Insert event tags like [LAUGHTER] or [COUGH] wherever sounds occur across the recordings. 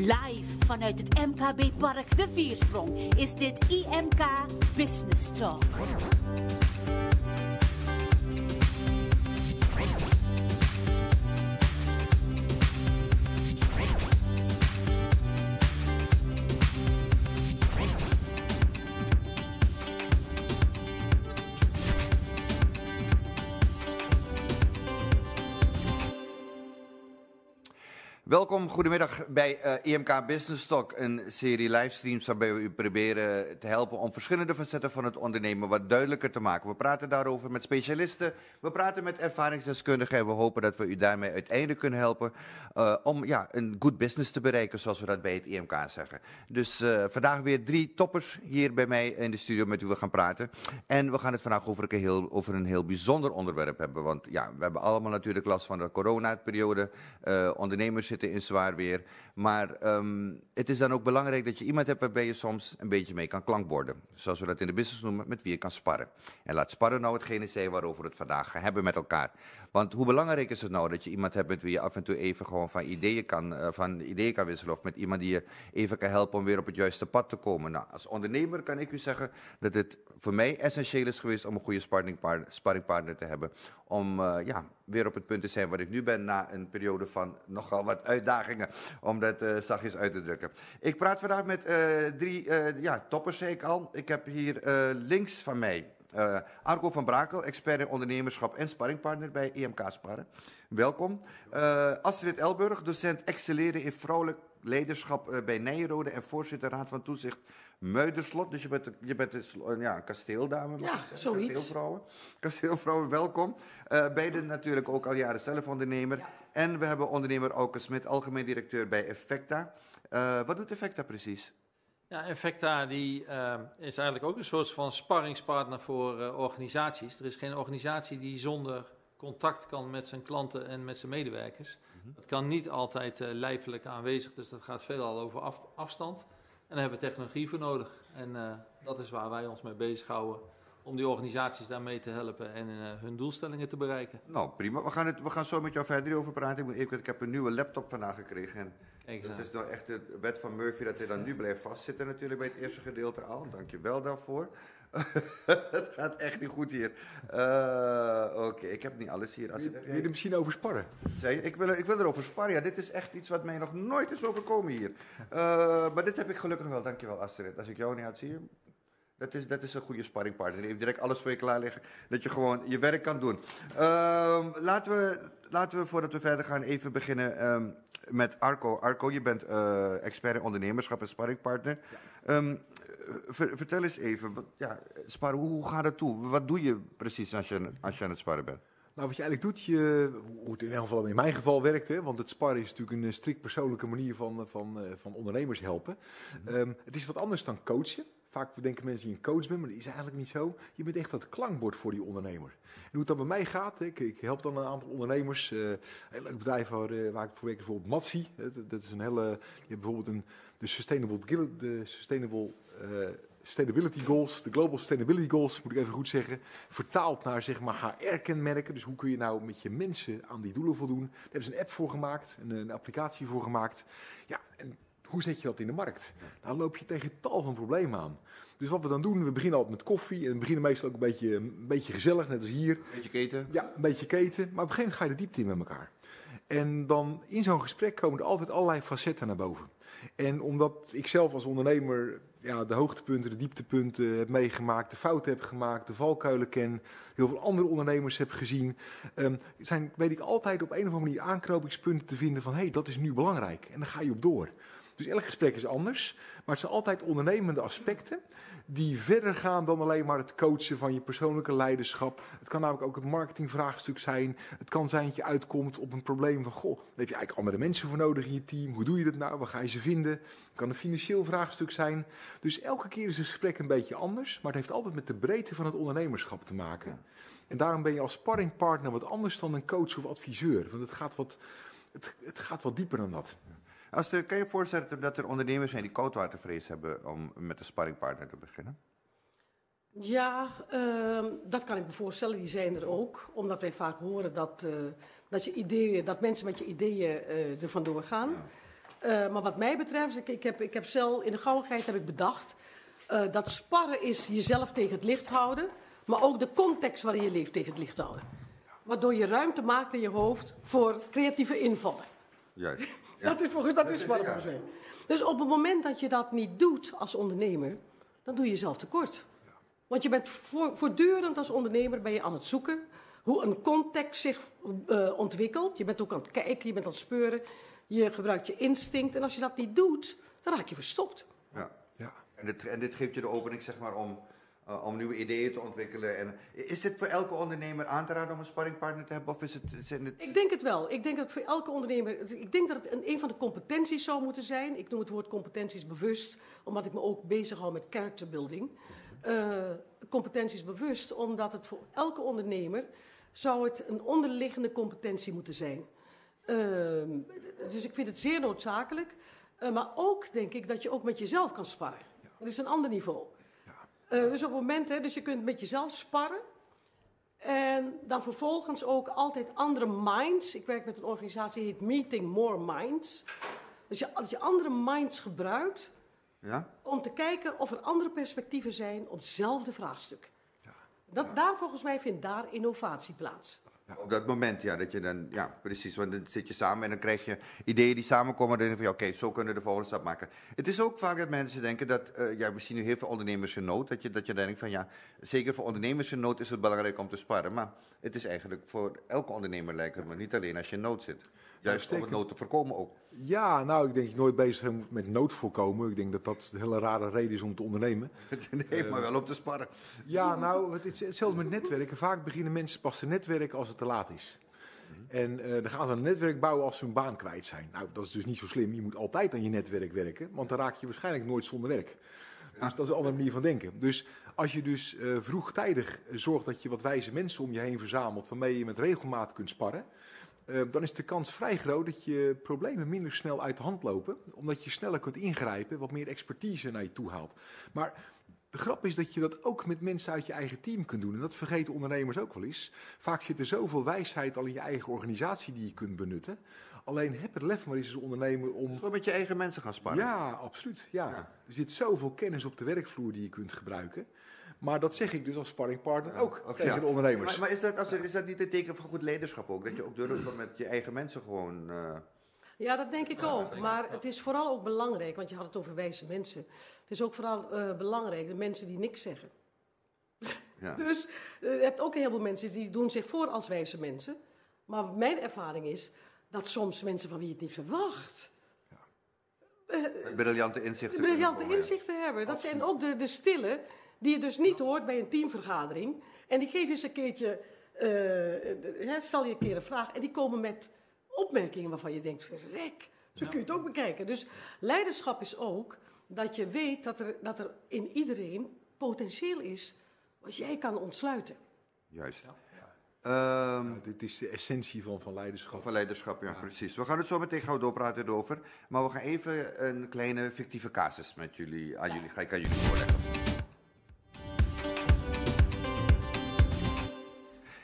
Live vanuit het MKB Park De Viersprong is dit IMK Business Talk. Welkom, goedemiddag bij uh, IMK Business Talk, een serie livestreams waarbij we u proberen te helpen om verschillende facetten van het ondernemen wat duidelijker te maken. We praten daarover met specialisten, we praten met ervaringsdeskundigen en we hopen dat we u daarmee uiteindelijk kunnen helpen uh, om ja, een good business te bereiken, zoals we dat bij het IMK zeggen. Dus uh, vandaag weer drie toppers hier bij mij in de studio met wie we gaan praten. En we gaan het vandaag over een heel, over een heel bijzonder onderwerp hebben, want ja, we hebben allemaal natuurlijk last van de corona-periode. ondernemers zitten in zwaar weer. Maar um, het is dan ook belangrijk dat je iemand hebt waarbij je soms een beetje mee kan klankborden. Zoals we dat in de business noemen, met wie je kan sparren. En laat sparren nou hetgene zijn waarover we het vandaag gaan hebben met elkaar. Want hoe belangrijk is het nou dat je iemand hebt met wie je af en toe even gewoon van ideeën kan, uh, van ideeën kan wisselen. Of met iemand die je even kan helpen om weer op het juiste pad te komen. Nou, als ondernemer kan ik u zeggen dat het voor mij essentieel is geweest om een goede sparringpartner, te hebben. Om uh, ja, weer op het punt te zijn waar ik nu ben na een periode van nogal wat uitdagingen. Om dat uh, zachtjes uit te drukken. Ik praat vandaag met drie ja, toppers, zei ik al. Ik heb hier links van mij uh, Arco van Brakel, expert in ondernemerschap en sparringpartner bij EMK Sparren. Welkom. Uh, Astrid Elburg, docent excelleren in vrouwelijk leiderschap uh, bij Nijrode en voorzitter Raad van Toezicht Muiderslot. Dus je bent, je bent een, ja, een kasteeldame. Ja, zoiets. Kasteelvrouwen. Kasteelvrouwen, welkom. beiden natuurlijk ook al jaren zelf ondernemer. Ja. En we hebben ondernemer Auke Smit, algemeen directeur bij Effecta. wat doet Effecta precies? Ja, Effecta die, uh, is eigenlijk ook een soort van sparringspartner voor uh, organisaties. Er is geen organisatie die zonder contact kan met zijn klanten en met zijn medewerkers. Mm -hmm. Dat kan niet altijd lijfelijk aanwezig, dus dat gaat veelal over af, afstand. En daar hebben we technologie voor nodig. En dat is waar wij ons mee bezighouden om die organisaties daarmee te helpen en uh, hun doelstellingen te bereiken. Nou, prima. We gaan, het, we gaan zo met jou verder over praten. Ik, ik heb een nieuwe laptop vandaag gekregen. En dat is nou echt de wet van Murphy dat hij dan nu blijft vastzitten natuurlijk bij het eerste gedeelte al. Dank je wel daarvoor. [LAUGHS] het gaat echt niet goed hier. Uh, Oké, okay. ik heb niet alles hier. Als wil, je, wil je er misschien over sparren? Ik wil, ik wil erover sparren. Ja, dit is echt iets wat mij nog nooit is overkomen hier. Uh, maar dit heb ik gelukkig wel. Dankjewel Astrid. Als ik jou niet had, zie je... Dat is, dat is een goede sparringpartner. Die heeft direct alles voor je klaar liggen. Dat je gewoon je werk kan doen. Uh, laten, we, laten we, voordat we verder gaan, even beginnen um, met Arco. Arco, je bent uh, expert in ondernemerschap en sparringpartner. Ja. Um, ver, vertel eens even, ja, sparren, hoe gaat het toe? Wat doe je precies als je, als je aan het sparren bent? Nou, wat je eigenlijk doet, je, hoe het in elk geval in mijn geval werkt, hè, want het sparren is natuurlijk een strikt persoonlijke manier van, van, van ondernemers helpen. Mm -hmm. um, het is wat anders dan coachen. Vaak denken mensen dat je een coach bent, maar dat is eigenlijk niet zo. Je bent echt dat klankbord voor die ondernemer. En hoe het dan bij mij gaat, ik, ik help dan een aantal ondernemers. Uh, een heel leuk bedrijf waar, uh, waar ik voor werk, bijvoorbeeld Matsi. Dat, dat is een hele, je hebt bijvoorbeeld een, de Sustainable, de sustainable Sustainability Goals, de Global Sustainability Goals, moet ik even goed zeggen, vertaald naar zeg maar HR-kenmerken. Dus hoe kun je nou met je mensen aan die doelen voldoen? Daar hebben ze een app voor gemaakt, een, een applicatie voor gemaakt. Ja, en hoe zet je dat in de markt? Dan loop je tegen tal van problemen aan. Dus wat we dan doen, we beginnen altijd met koffie. En we beginnen meestal ook een beetje, een beetje gezellig, net als hier. Een beetje keten. Ja, een beetje keten. Maar op een gegeven moment ga je de diepte in met elkaar. En dan in zo'n gesprek komen er altijd allerlei facetten naar boven. En omdat ik zelf als ondernemer ja, de hoogtepunten, de dieptepunten heb meegemaakt, de fouten heb gemaakt, de valkuilen ken, heel veel andere ondernemers heb gezien, um, zijn, weet ik altijd op een of andere manier aanknopingspunten te vinden van hé, hey, dat is nu belangrijk. En dan ga je op door. Dus elk gesprek is anders, maar het zijn altijd ondernemende aspecten die verder gaan dan alleen maar het coachen van je persoonlijke leiderschap. Het kan namelijk ook een marketingvraagstuk zijn. Het kan zijn dat je uitkomt op een probleem van, goh, daar heb je eigenlijk andere mensen voor nodig in je team. Hoe doe je dat nou? Waar ga je ze vinden? Het kan een financieel vraagstuk zijn. Dus elke keer is het gesprek een beetje anders, maar het heeft altijd met de breedte van het ondernemerschap te maken. En daarom ben je als sparringpartner wat anders dan een coach of adviseur. Want het gaat wat, het, het gaat wat dieper dan dat. Als er, kan je je voorstellen dat er ondernemers zijn die koudwatervrees hebben om met een sparringpartner te beginnen? Ja, uh, dat kan ik me voorstellen. Die zijn er ook. Omdat wij vaak horen dat, uh, dat, je ideeën, dat mensen met je ideeën uh, er vandoor gaan. Eh, maar wat mij betreft, ik, ik, heb, ik heb zelf in de gauwigheid heb ik bedacht eh, dat sparren is jezelf tegen het licht houden, maar ook de context waarin je leeft tegen het licht houden. Waardoor je ruimte maakt in je hoofd voor creatieve invallen. Juist. Dat is volgens dat is volgens mij. Dus op het moment dat je dat niet doet als ondernemer, dan doe je jezelf tekort. Want je bent voor, voortdurend als ondernemer ben je aan het zoeken hoe een context zich eh, ontwikkelt. Je bent ook aan het kijken, je bent aan het speuren. Je gebruikt je instinct. En als je dat niet doet, dan raak je verstopt. Ja. Ja. En, dit, en dit geeft je de opening zeg maar, om, eh, om nieuwe ideeën te ontwikkelen. En, is het voor elke ondernemer aan te raden om een sparringpartner te hebben? Of is het, zijn het... Ik denk het wel. Ik denk dat voor elke ondernemer. Ik denk dat het een, een van de competenties zou moeten zijn. Ik noem het woord competenties bewust, omdat ik me ook bezighoud met character building. Uh, competenties bewust, omdat het voor elke ondernemer zou het een onderliggende competentie moeten zijn. Uh, dus ik vind het zeer noodzakelijk. Maar ook denk ik dat je ook met jezelf kan sparren. Ja. Dat is een ander niveau. Uh, dus op het moment, hè, dus je kunt met jezelf sparren. En dan vervolgens ook altijd andere minds. Ik werk met een organisatie die heet Meeting More Minds. Dus je, als je andere minds gebruikt ja? om te kijken of er andere perspectieven zijn op hetzelfde vraagstuk. Ja. Dat, ja. Daar volgens mij vindt daar innovatie plaats. Ja, op dat moment, ja, dat je dan, ja, precies, want dan zit je samen en dan krijg je ideeën die samenkomen. En dan denk je van, ja, oké, zo kunnen we de volgende stap maken. Het is ook vaak dat mensen denken dat, uh, ja, we zien nu heel veel ondernemers in nood. Dat je, dat je denkt van, ja, zeker voor ondernemers in nood is het belangrijk om te sparen. Maar het is eigenlijk voor elke ondernemer lijkt het me, niet alleen als je in nood zit. Juist nood te voorkomen ook. Ja, nou, ik denk dat je nooit bezig bent met nood voorkomen. Ik denk dat dat een hele rare reden is om te ondernemen. [LAUGHS] nee, maar wel om te sparren. Ja, nou, het is hetzelfde met netwerken. Vaak beginnen mensen pas te netwerken als het te laat is. En uh, dan gaan ze een netwerk bouwen als ze hun baan kwijt zijn. Nou, dat is dus niet zo slim. Je moet altijd aan je netwerk werken, want dan raak je waarschijnlijk nooit zonder werk. Dus dat is een andere manier van denken. Dus als je dus uh, vroegtijdig zorgt dat je wat wijze mensen om je heen verzamelt, waarmee je met regelmaat kunt sparren, dan is de kans vrij groot dat je problemen minder snel uit de hand lopen, omdat je sneller kunt ingrijpen, wat meer expertise naar je toe haalt. Maar de grap is dat je dat ook met mensen uit je eigen team kunt doen. En dat vergeten ondernemers ook wel eens. Vaak zit er zoveel wijsheid al in je eigen organisatie die je kunt benutten. Alleen heb het lef maar eens als ondernemer om... Gewoon met je eigen mensen gaan sparren. Ja, absoluut. Ja. ja. Er zit zoveel kennis op de werkvloer die je kunt gebruiken. Maar dat zeg ik dus als sparringpartner ook ja, tegen ja. de ondernemers. Maar, maar is, dat, als er, is dat niet een teken van goed leiderschap ook? Dat je ook durft om met je eigen mensen gewoon... Uh... Ja, dat denk ik ook. Maar het is vooral ook belangrijk, want je had het over wijze mensen. Het is ook vooral uh, belangrijk, de mensen die niks zeggen. Ja. [LAUGHS] dus uh, je hebt ook een heleboel mensen die doen zich voor als wijze mensen. Maar mijn ervaring is dat soms mensen van wie je het niet verwacht... Uh, briljante inzichten. Briljante inzichten hebben. Dat Absoluut. zijn ook de, de stille die je dus niet hoort bij een teamvergadering. En die geven eens een keertje, uh, stel je een keer een vraag, en die komen met opmerkingen waarvan je denkt, verrek, zo kun je het ook bekijken. Dus leiderschap is ook dat je weet dat er, dat er in iedereen potentieel is wat jij kan ontsluiten. Juist. Ja. Um, ja, dit is de essentie van, van leiderschap. Van leiderschap, ja, ja, precies. We gaan het zo meteen gauw doorpraten over. Maar we gaan even een kleine fictieve casus met jullie, aan jullie, ga ik aan jullie voorleggen.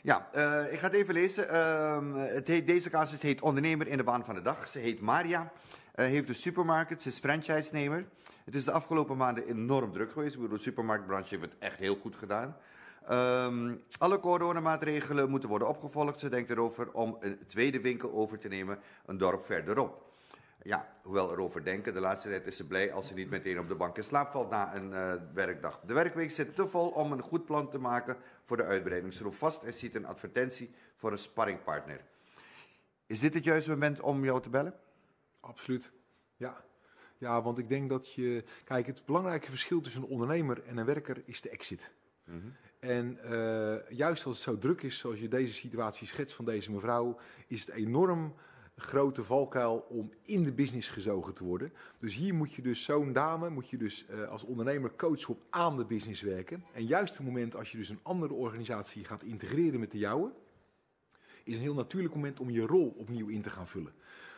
Ja, uh, ik ga het even lezen. Uh, het heet, deze casus heet Ondernemer in de baan van de dag. Ze heet Maria, uh, heeft een supermarkt, ze is franchise-nemer. Het is de afgelopen maanden enorm druk geweest. De supermarktbranche heeft het echt heel goed gedaan. Um, alle coronamaatregelen moeten worden opgevolgd. Ze denkt erover om een tweede winkel over te nemen, een dorp verderop. Ja, hoewel erover denken, de laatste tijd is ze blij als ze niet meteen op de bank in slaap valt na een uh, werkdag. De werkweek zit te vol om een goed plan te maken voor de uitbreiding. Ze roept vast en ziet een advertentie voor een sparringpartner. Is dit het juiste moment om jou te bellen? Absoluut, ja. Ja, want ik denk dat je... Kijk, het belangrijke verschil tussen een ondernemer en een werker is de exit. Mm -hmm. En uh, juist als het zo druk is, zoals je deze situatie schetst van deze mevrouw, is het enorm grote valkuil om in de business gezogen te worden. Dus hier moet je dus zo'n dame, moet je dus uh, als ondernemer coachen op aan de business werken. En juist het moment als je dus een andere organisatie gaat integreren met de jouwe, is een heel natuurlijk moment om je rol opnieuw in te gaan vullen.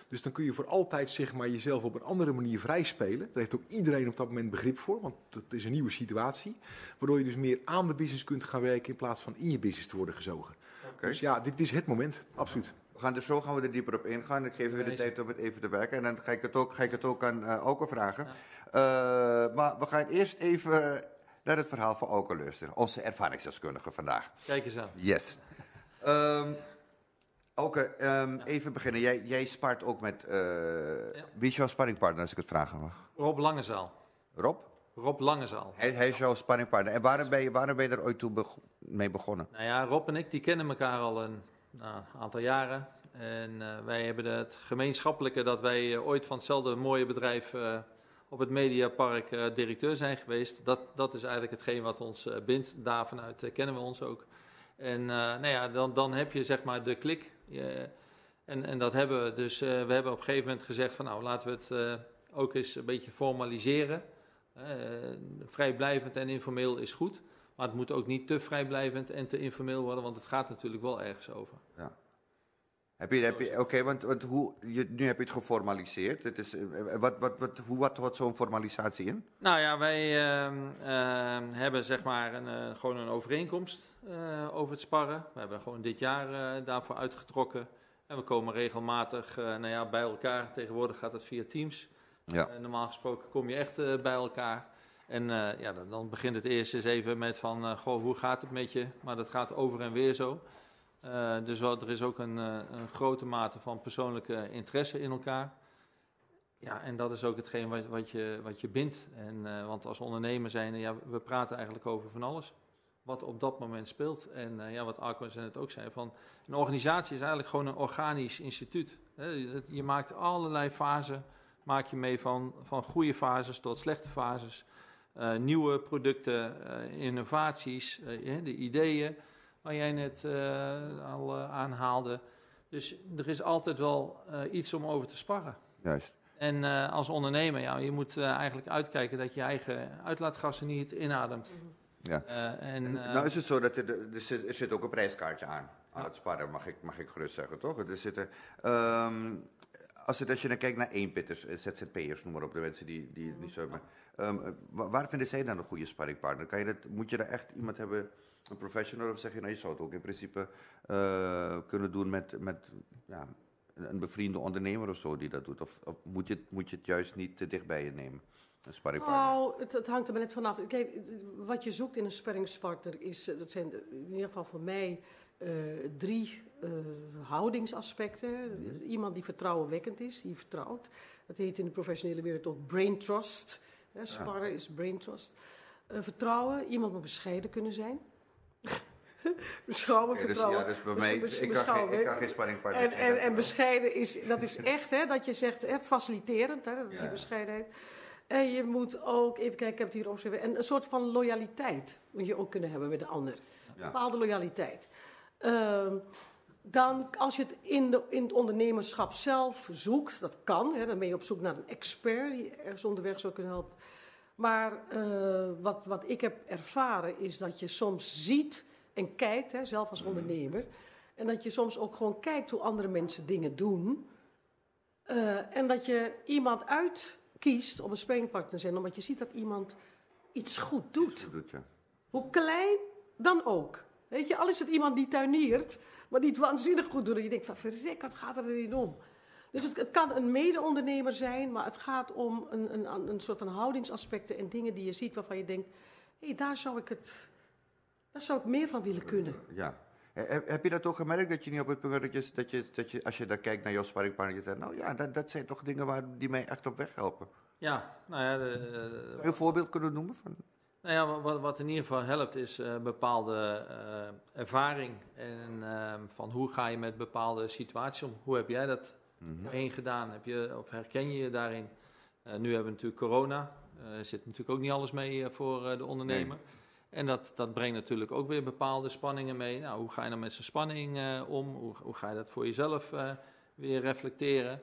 Dus dan kun je voor altijd zeg maar, jezelf op een andere manier vrijspelen. Daar heeft ook iedereen op dat moment begrip voor, want het is een nieuwe situatie. Waardoor je dus meer aan de business kunt gaan werken in plaats van in je business te worden gezogen. Okay. Dus ja, dit is het moment, absoluut. We gaan zo gaan we er dieper op ingaan. Ik geef u de tijd om het even te werken. En dan ga ik het ook, ga ik het ook aan uh, Auke vragen. Uh, maar we gaan eerst even naar het verhaal van Auke luisteren. Onze ervaringsdeskundige vandaag. Kijk eens aan. Yes. Um, Auke, um, even beginnen. Jij, jij spart ook met... Uh, ja. Wie is jouw sparringpartner, als ik het vragen mag? Rob Langezaal. Rob? Rob Langezaal. Hij, hij is jouw sparringpartner. En waarom ben je, waarom ben je er ooit toe beg mee begonnen? Nou ja, Rob en ik die kennen elkaar al een nou, aantal jaren. En uh, wij hebben het gemeenschappelijke dat wij uh, ooit van hetzelfde mooie bedrijf uh, op het Mediapark directeur zijn geweest. Dat, dat is eigenlijk hetgeen wat ons bindt. Daarvanuit kennen we ons ook. En nou ja, dan, dan heb je zeg maar de klik. en, en dat hebben we. Dus we hebben op een gegeven moment gezegd van nou laten we het ook eens een beetje formaliseren. vrijblijvend en informeel is goed. Maar het moet ook niet te vrijblijvend en te informeel worden, want het gaat natuurlijk wel ergens over. Ja. Heb je, heb je, Oké, okay, want, want hoe, je, nu heb je het geformaliseerd. Het is, wat, wat, wat, hoe, wat houdt zo'n formalisatie in? Nou ja, wij uh, uh, hebben zeg maar een, uh, gewoon een overeenkomst eh, over het sparren. We hebben gewoon dit jaar eh, daarvoor uitgetrokken. En we komen regelmatig nou ja, bij elkaar. Tegenwoordig gaat het via Teams. Ja. normaal gesproken kom je echt bij elkaar. En uh, ja, dan, begint het eerst eens even met van, uh, goh, hoe gaat het met je? Maar dat gaat over en weer zo. Uh, dus er is ook een, een, grote mate van persoonlijke interesse in elkaar. Ja, en dat is ook hetgeen wat, wat, je, wat je bindt. En, want als ondernemer zijn, ja, we praten eigenlijk over van alles. Wat op dat moment speelt. En ja, wat Arco net ook zei, van een organisatie is eigenlijk gewoon een organisch instituut. Je maakt allerlei fasen, maak je mee van, van goede fases tot slechte fases. Uh, nieuwe producten, uh, innovaties, uh, de ideeën waar jij net al aanhaalde. Dus er is altijd wel iets om over te sparren. Juist. En als ondernemer, ja, je moet eigenlijk uitkijken dat je eigen uitlaatgassen niet inademt. Ja. en, en, nou is het zo dat er, er, zit, er zit ook een prijskaartje aan, aan het sparren, mag ik, mag ik gerust zeggen, toch? Er zitten, um, als, het, als je dan kijkt naar eenpitters, ZZP'ers, noem maar op, de mensen die, die het niet zo hebben. Um, waar vinden zij dan een goede sparringpartner? Kan je dat, moet je daar echt iemand hebben, een professional, of zeg je nou, je zou het ook in principe uh, kunnen doen met, met ja, een bevriende ondernemer of zo die dat doet? Of, of moet, je, moet je het juist niet te dicht bij je nemen? Een sparringpartner? Nou, het, het hangt er maar net vanaf. Kijk, wat je zoekt in een sparringspartner is, dat zijn in ieder geval voor mij uh, drie uh, houdingsaspecten. Mm -hmm. Iemand die vertrouwenwekkend is, die vertrouwt. Dat heet in de professionele wereld ook brain trust. Hè, sparren ja. is brain trust. Uh, vertrouwen, iemand moet bescheiden kunnen zijn. [LAUGHS] beschouwen, okay, vertrouwen. Dus, ja, dus bij mij, dus, ik, kan geen, ik kan geen en, en, en bescheiden is, dat is echt, hè, dat je zegt, hè, faciliterend, hè, dat is ja. die bescheidenheid. En je moet ook, even kijken, ik heb het hier opgeschreven, en een soort van loyaliteit moet je ook kunnen hebben met de ander. Een bepaalde loyaliteit. Uh, dan, als je het in, de, in het ondernemerschap zelf zoekt, dat kan, hè, dan ben je op zoek naar een expert die ergens onderweg zou kunnen helpen. Maar uh, wat, wat ik heb ervaren is dat je soms ziet en kijkt, hè, zelf als ondernemer, en dat je soms ook gewoon kijkt hoe andere mensen dingen doen. Uh, en dat je iemand uitkiest om een springpartner te zijn, omdat je ziet dat iemand iets goed doet. Goed doet ja. Hoe klein dan ook. Weet je, al is het iemand die tuiniert, maar die het waanzinnig goed doet. En je denkt van, verrek, wat gaat er niet om? Dus het, het kan een mede-ondernemer zijn, maar het gaat om een, een, een soort van houdingsaspecten en dingen die je ziet waarvan je denkt, hé, hey, daar zou ik het, daar zou ik meer van willen kunnen. Ja. Heb, je dat ook gemerkt, dat je niet op het punt dat je, dat je, dat je als je daar kijkt naar jouw sparringpartner, je zegt, nou ja, dat, dat zijn toch dingen waar, die mij echt op weg helpen? Ja, nou ja. De, Zou je een voorbeeld kunnen noemen? Van? Nou ja, wat, wat in ieder geval helpt is uh, bepaalde uh, ervaring. En uh, van hoe ga je met bepaalde situaties om? Hoe heb jij dat mm -hmm. gedaan? Heb je, of herken je je daarin? nu hebben we natuurlijk corona. Er zit natuurlijk ook niet alles mee voor de ondernemer. Nee. En dat, dat brengt natuurlijk ook weer bepaalde spanningen mee. Nou, hoe ga je dan met zo'n spanning om? Hoe, hoe, ga je dat voor jezelf weer reflecteren?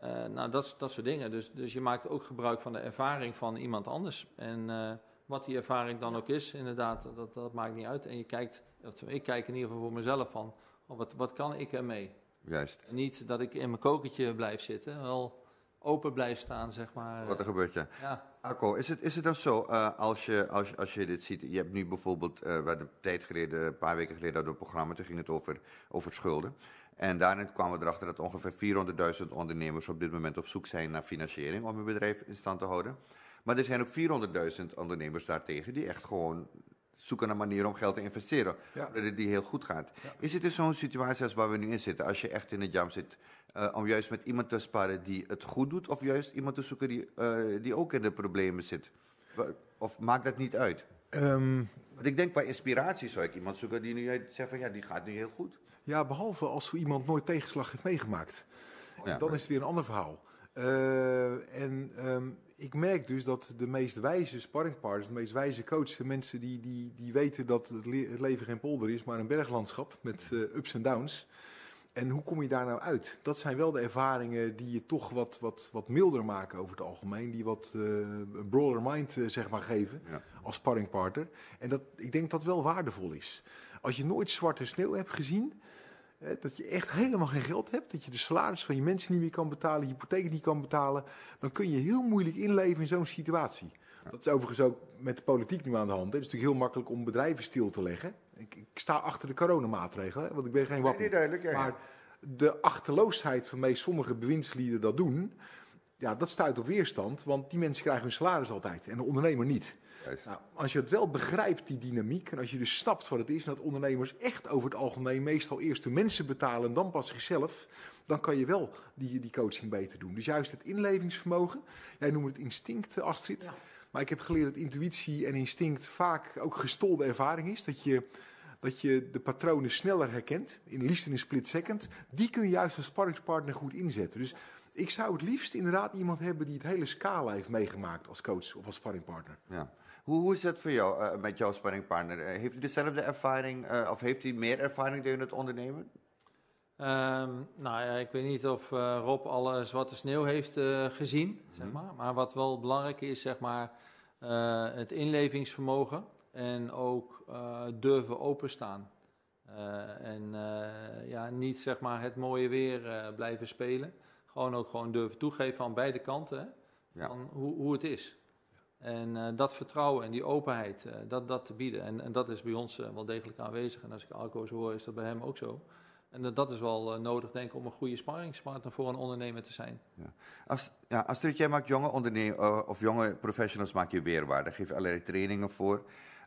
Ja. nou, dat, dat soort dingen. Dus, dus je maakt ook gebruik van de ervaring van iemand anders. En wat die ervaring dan ook is, inderdaad, dat, dat maakt niet uit. En je kijkt, of ik kijk in ieder geval voor mezelf van, oh, wat, wat kan ik ermee? Juist. En niet dat ik in mijn kokertje blijf zitten, wel open blijf staan, zeg maar. Wat er gebeurt, ja. ja. Akko, is het, is het dan zo, uh, als, je, als, als je dit ziet, je hebt nu bijvoorbeeld, uh, we hadden een tijd geleden, een paar weken geleden, hadden we een programma, toen ging het over, over schulden. En daarin kwamen we erachter dat ongeveer 400.000 ondernemers op dit moment op zoek zijn naar financiering om hun bedrijf in stand te houden. Maar er zijn ook 400.000 ondernemers daartegen die echt gewoon zoeken naar manieren om geld te investeren. Ja. Dat het die heel goed gaat. Is het dus zo'n situatie als waar we nu in zitten? Als je echt in het jam zit, eh, om juist met iemand te sparen die het goed doet, of juist iemand te zoeken die, eh, die ook in de problemen zit? Of maakt dat niet uit? Ehm, Want ik denk bij inspiratie zou ik iemand zoeken die nu zegt van ja, die gaat nu heel goed. ja, behalve als zo iemand nooit tegenslag heeft meegemaakt. Ja. Dan is het weer een ander verhaal. Eh, en ehm, ik merk dus dat de meest wijze sparringpartners, de meest wijze coaches, de mensen die, die, die weten dat het, le- het leven geen polder is, maar een berglandschap met eh, ups en downs. En hoe kom je daar nou uit? Dat zijn wel de ervaringen die je toch wat, wat, wat milder maken over het algemeen. Die wat eh, een broader mind zeg maar geven Ja. als sparringpartner. En dat, ik denk dat wel waardevol is. Als je nooit zwarte sneeuw hebt gezien, dat je echt helemaal geen geld hebt, dat je de salaris van je mensen niet meer kan betalen, je hypotheek niet kan betalen, dan kun je heel moeilijk inleven in zo'n situatie. Dat is overigens ook met de politiek nu aan de hand. hè. Het is natuurlijk heel makkelijk om bedrijven stil te leggen. Ik, ik sta achter de coronamaatregelen, hè, want ik ben geen Nee, nee, duidelijk. Ja, ja. Maar de achterloosheid waarmee sommige bewindslieden dat doen, ja, dat stuit op weerstand, want die mensen krijgen hun salaris altijd en de ondernemer niet. Nou, als je het wel begrijpt, die dynamiek, en als je dus snapt wat het is, en dat ondernemers echt over het algemeen meestal eerst hun mensen betalen en dan pas zichzelf, dan kan je wel die, die coaching beter doen. Dus juist het inlevingsvermogen, jij noemt het instinct, eh, Astrid, Ja. maar ik heb geleerd dat intuïtie en instinct vaak ook gestolde ervaring is. Dat je, dat je de patronen sneller herkent, in liefst in een split second. Die kun je juist als sparringspartner goed inzetten. Dus ik zou het liefst inderdaad iemand hebben die het hele scala heeft meegemaakt als coach of als sparringpartner. Ja. Hoe, hoe is dat voor jou eh, met jouw sparringpartner? Eh, heeft hij dezelfde ervaring eh, of heeft hij meer ervaring dan in het ondernemen? Ehm, nou ja, ik weet niet of eh, Rob alle zwarte sneeuw heeft eh, gezien, zeg Mhm. maar. Maar wat wel belangrijk is, zeg maar, eh, het inlevingsvermogen en ook eh, durven openstaan. Eh, en eh, ja, niet zeg maar het mooie weer blijven spelen. Gewoon ook gewoon durven toegeven aan beide kanten hè, Ja. van hoe, hoe het is. En eh, dat vertrouwen en die openheid, eh, dat, dat te bieden. En, en dat is bij ons eh, wel degelijk aanwezig. En als ik Alco zo hoor, is dat bij hem ook zo. En dat- dat is wel nodig, denk ik, om een goede sparringspartner voor een ondernemer te zijn. Als, ja, Astrid, jij maakt jonge ondernemers of jonge professionals maak je weerbaar. Daar geef je allerlei trainingen voor.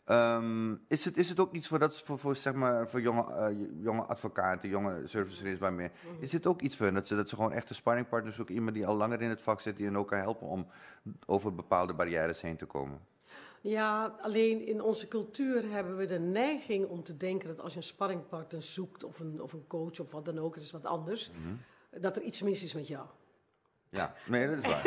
Ehm, is, het, is het ook iets voor, dat, voor, voor, zeg maar, voor jonge, eh, jonge advocaten, jonge service waarmee? Is het ook iets voor hen dat ze, dat ze gewoon echte sparringpartners zoeken? Iemand die al langer in het vak zit, die hen ook kan helpen om over bepaalde barrières heen te komen? Ja, alleen in onze cultuur hebben we de neiging om te denken dat als je een sparringpartner zoekt, of een, of een coach of wat dan ook, het is wat anders, dat er iets mis is met jou. Ja, nee, dat is waar.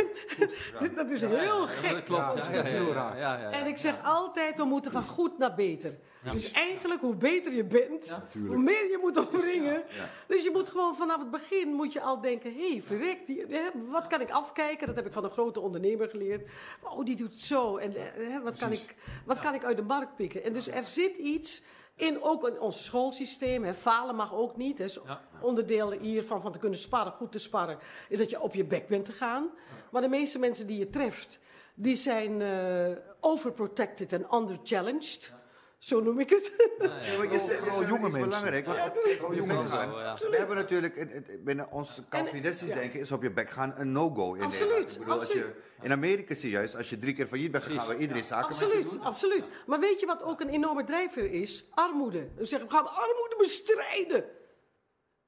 [LAUGHS] Dat is heel gek. Dat klopt. Ja, Ja, dat is ja, echt heel raar. ja, ja, ja. En ik zeg altijd, we moeten van goed naar beter. Dus eigenlijk, hoe beter je bent, hoe meer je moet omringen. Ja. Dus je moet gewoon vanaf het begin moet je al denken, hé, hey, verrek, die, hè, wat kan ik afkijken? Dat heb ik van een grote ondernemer geleerd. Oh, die doet het zo. En hè, wat, kan ik, wat kan ik uit de markt pikken? En dus er zit iets in, ook in ons schoolsysteem. Hè, falen mag ook niet. Dus Ja. onderdeel hiervan van te kunnen sparren, goed te sparren, is dat je op je bek bent te gaan. Maar de meeste mensen die je treft, die zijn eh, overprotected en underchallenged. Zo noem ik het. Ja, ja. Ja, want je zegt- jonge mensen. belangrijk. want op jonge. Zo, ja. We hebben natuurlijk in- in- binnen ons Calvinistisch ja. denken is op je bek gaan een no-go in Absoluut, Nederland. Ik bedoel, als je, in Amerika zie je juist, als je drie keer failliet bent gegaan, waar iedereen zaken met je Absoluut, doet. absoluut. Maar weet je wat ook een enorme drijfveer is? Armoede. We zeggen, we gaan armoede bestrijden.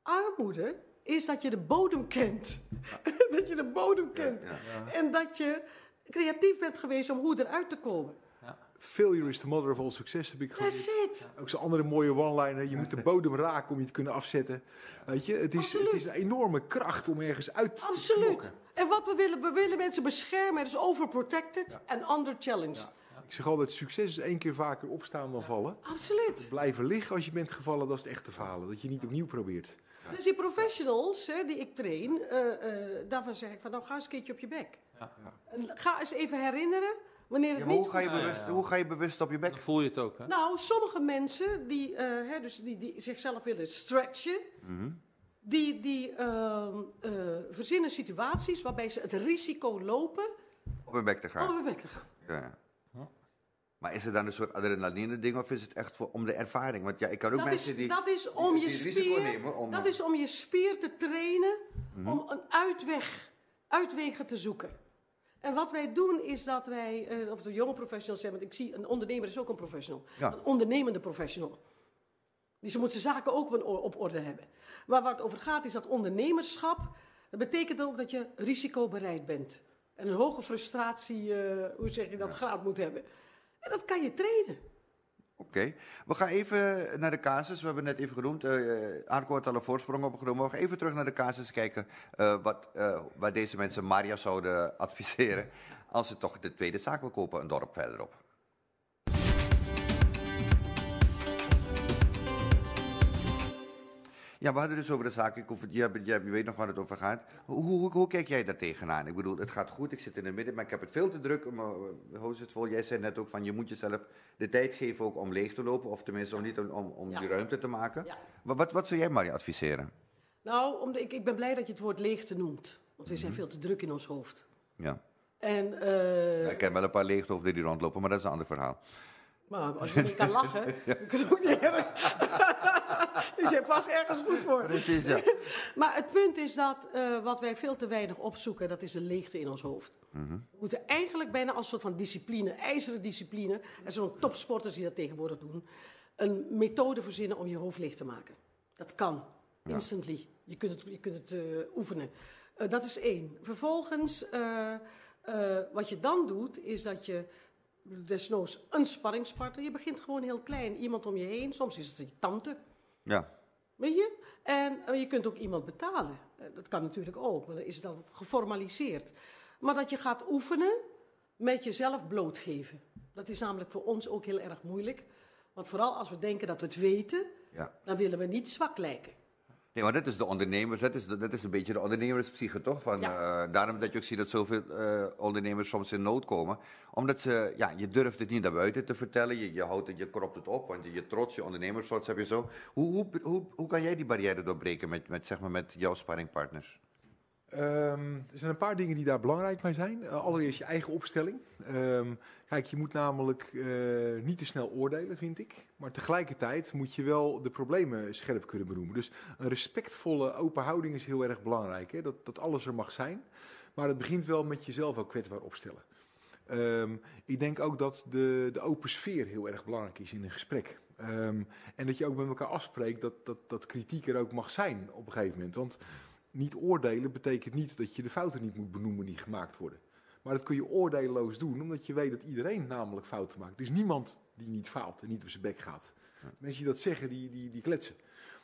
Armoede is dat je de bodem kent. [LAUGHS] dat je de bodem kent. Ja. En dat je creatief bent geweest om hoe eruit te komen. Failure is the mother of all success, heb ik That's it. Ook zo'n andere mooie one-liner. Je moet de bodem raken om je te kunnen afzetten. Weet je, het is, Absoluut. het is een enorme kracht om ergens uit te Absoluut. knokken. En wat we willen, we willen mensen beschermen. Dus overprotected en underchallenged. Ik zeg altijd, succes is één keer vaker opstaan dan vallen. Absoluut. Blijven liggen als je bent gevallen, dat is het echte falen. Dat je niet opnieuw probeert. Dus die professionals hè, die ik train, eh, eh, daarvan zeg ik van nou ga eens een keertje op je bek. Ja. Ga eens even herinneren wanneer het Ja, maar niet hoe, ga je bewust, Ja, ja. hoe ga je bewust op je bek? Dan voel je het ook, hè? Nou, sommige mensen die, eh, hè, dus die, die zichzelf willen stretchen, Mhm. die, die ehm, eh, verzinnen situaties waarbij ze het risico lopen Op je bek te om gaan. op hun bek te gaan. Ja. Maar is het dan een soort adrenaline ding of is het echt voor, om de ervaring? Want ja, ik kan ook Dat mensen is, die... dat is om die je risico spier, nemen om- Mhm. dat is om je spier te trainen, om een uitweg, uitwegen te zoeken. En wat wij doen is dat wij, eh, of de jonge professionals zijn, want ik zie een ondernemer is ook een professional, Ja. een ondernemende professional. Dus ze moet zijn zaken ook op, op orde hebben. Maar waar het over gaat is dat ondernemerschap, dat betekent ook dat je risicobereid bent. En een hoge frustratie, eh, hoe zeg je dat, graad moet hebben. En dat kan je trainen. Oké, we gaan even naar de casus. We hebben net even genoemd. Arco had al een voorsprong opgenomen. We gaan even terug naar de casus kijken eh, wat, wat deze mensen Maria zouden [LAUGHS] adviseren als ze toch de tweede zaak wil kopen, een dorp verderop. Ja, we hadden dus over de zaak. Ik hoef het, jij, jij weet nog waar het over gaat. Hoe, hoe, hoe kijk jij daar tegenaan? Ik bedoel, het gaat goed, ik zit in het midden, maar ik heb het veel te druk. Maar, eh, Hoe is het vol? Jij zei net ook van, je moet jezelf de tijd geven ook om leeg te lopen. Of tenminste, om, niet om, om, om Ja. die ruimte te maken. Ja. Wat, wat, wat zou jij Maria adviseren? Nou, omdat ik, ik ben blij dat je het woord leegte noemt. Want we Mhm. zijn veel te druk in ons hoofd. Ja. En, eh, Ja, ik ken wel een paar leeghoofden die rondlopen, maar dat is een ander verhaal. Maar als je niet kan [LAUGHS] lachen, dan kun je het ook niet erg. [LAUGHS] dus je hebt vast ergens goed voor. Precies, ja. [LAUGHS] Maar het punt is dat eh, wat wij veel te weinig opzoeken, dat is de leegte in ons hoofd. Mhm. We moeten eigenlijk bijna als een soort van discipline, ijzeren discipline, en zo'n topsporters die dat tegenwoordig doen, een methode verzinnen om je hoofd leeg te maken. Dat kan, instantly. Je kunt het, je kunt het eh, oefenen. Eh, dat is één. Vervolgens, wat je dan doet, is dat je desnoods een sparringspartner, je begint gewoon heel klein, iemand om je heen, soms is het je tante, ja. Weet je? En eh, je kunt ook iemand betalen. Eh, dat kan natuurlijk ook, maar dan is het dan geformaliseerd. Maar dat je gaat oefenen met jezelf blootgeven. Dat is namelijk voor ons ook heel erg moeilijk. Want vooral als we denken dat we het weten, ja. dan willen we niet zwak lijken. Nee, maar dat is de ondernemers, dat is, dat is een beetje de ondernemerspsyche, toch? Van, Ja. eh, daarom dat je ook ziet dat zoveel eh, ondernemers soms in nood komen. Omdat ze, ja, je durft het niet naar buiten te vertellen, je, je houdt het, je kropt het op, want je, je trots, je ondernemerstrots heb je zo. Hoe, hoe, hoe, hoe kan jij die barrière doorbreken met, met, zeg maar, met jouw sparringpartners? Ehm, er zijn een paar dingen die daar belangrijk bij zijn. Eh, allereerst je eigen opstelling. Ehm, kijk, je moet namelijk eh, niet te snel oordelen, vind ik. Maar tegelijkertijd moet je wel de problemen scherp kunnen benoemen. Dus een respectvolle, open houding is heel erg belangrijk. Hè? Dat, dat alles er mag zijn. Maar het begint wel met jezelf ook kwetsbaar opstellen. Ehm, ik denk ook dat de, de open sfeer heel erg belangrijk is in een gesprek. En dat je ook met elkaar afspreekt dat, dat, dat kritiek er ook mag zijn op een gegeven moment. Want niet oordelen betekent niet dat je de fouten niet moet benoemen die gemaakt worden. Maar dat kun je oordeelloos doen, omdat je weet dat iedereen namelijk fouten maakt. Er is niemand die niet faalt en niet op zijn bek gaat. Mensen die dat zeggen, die, die, die kletsen.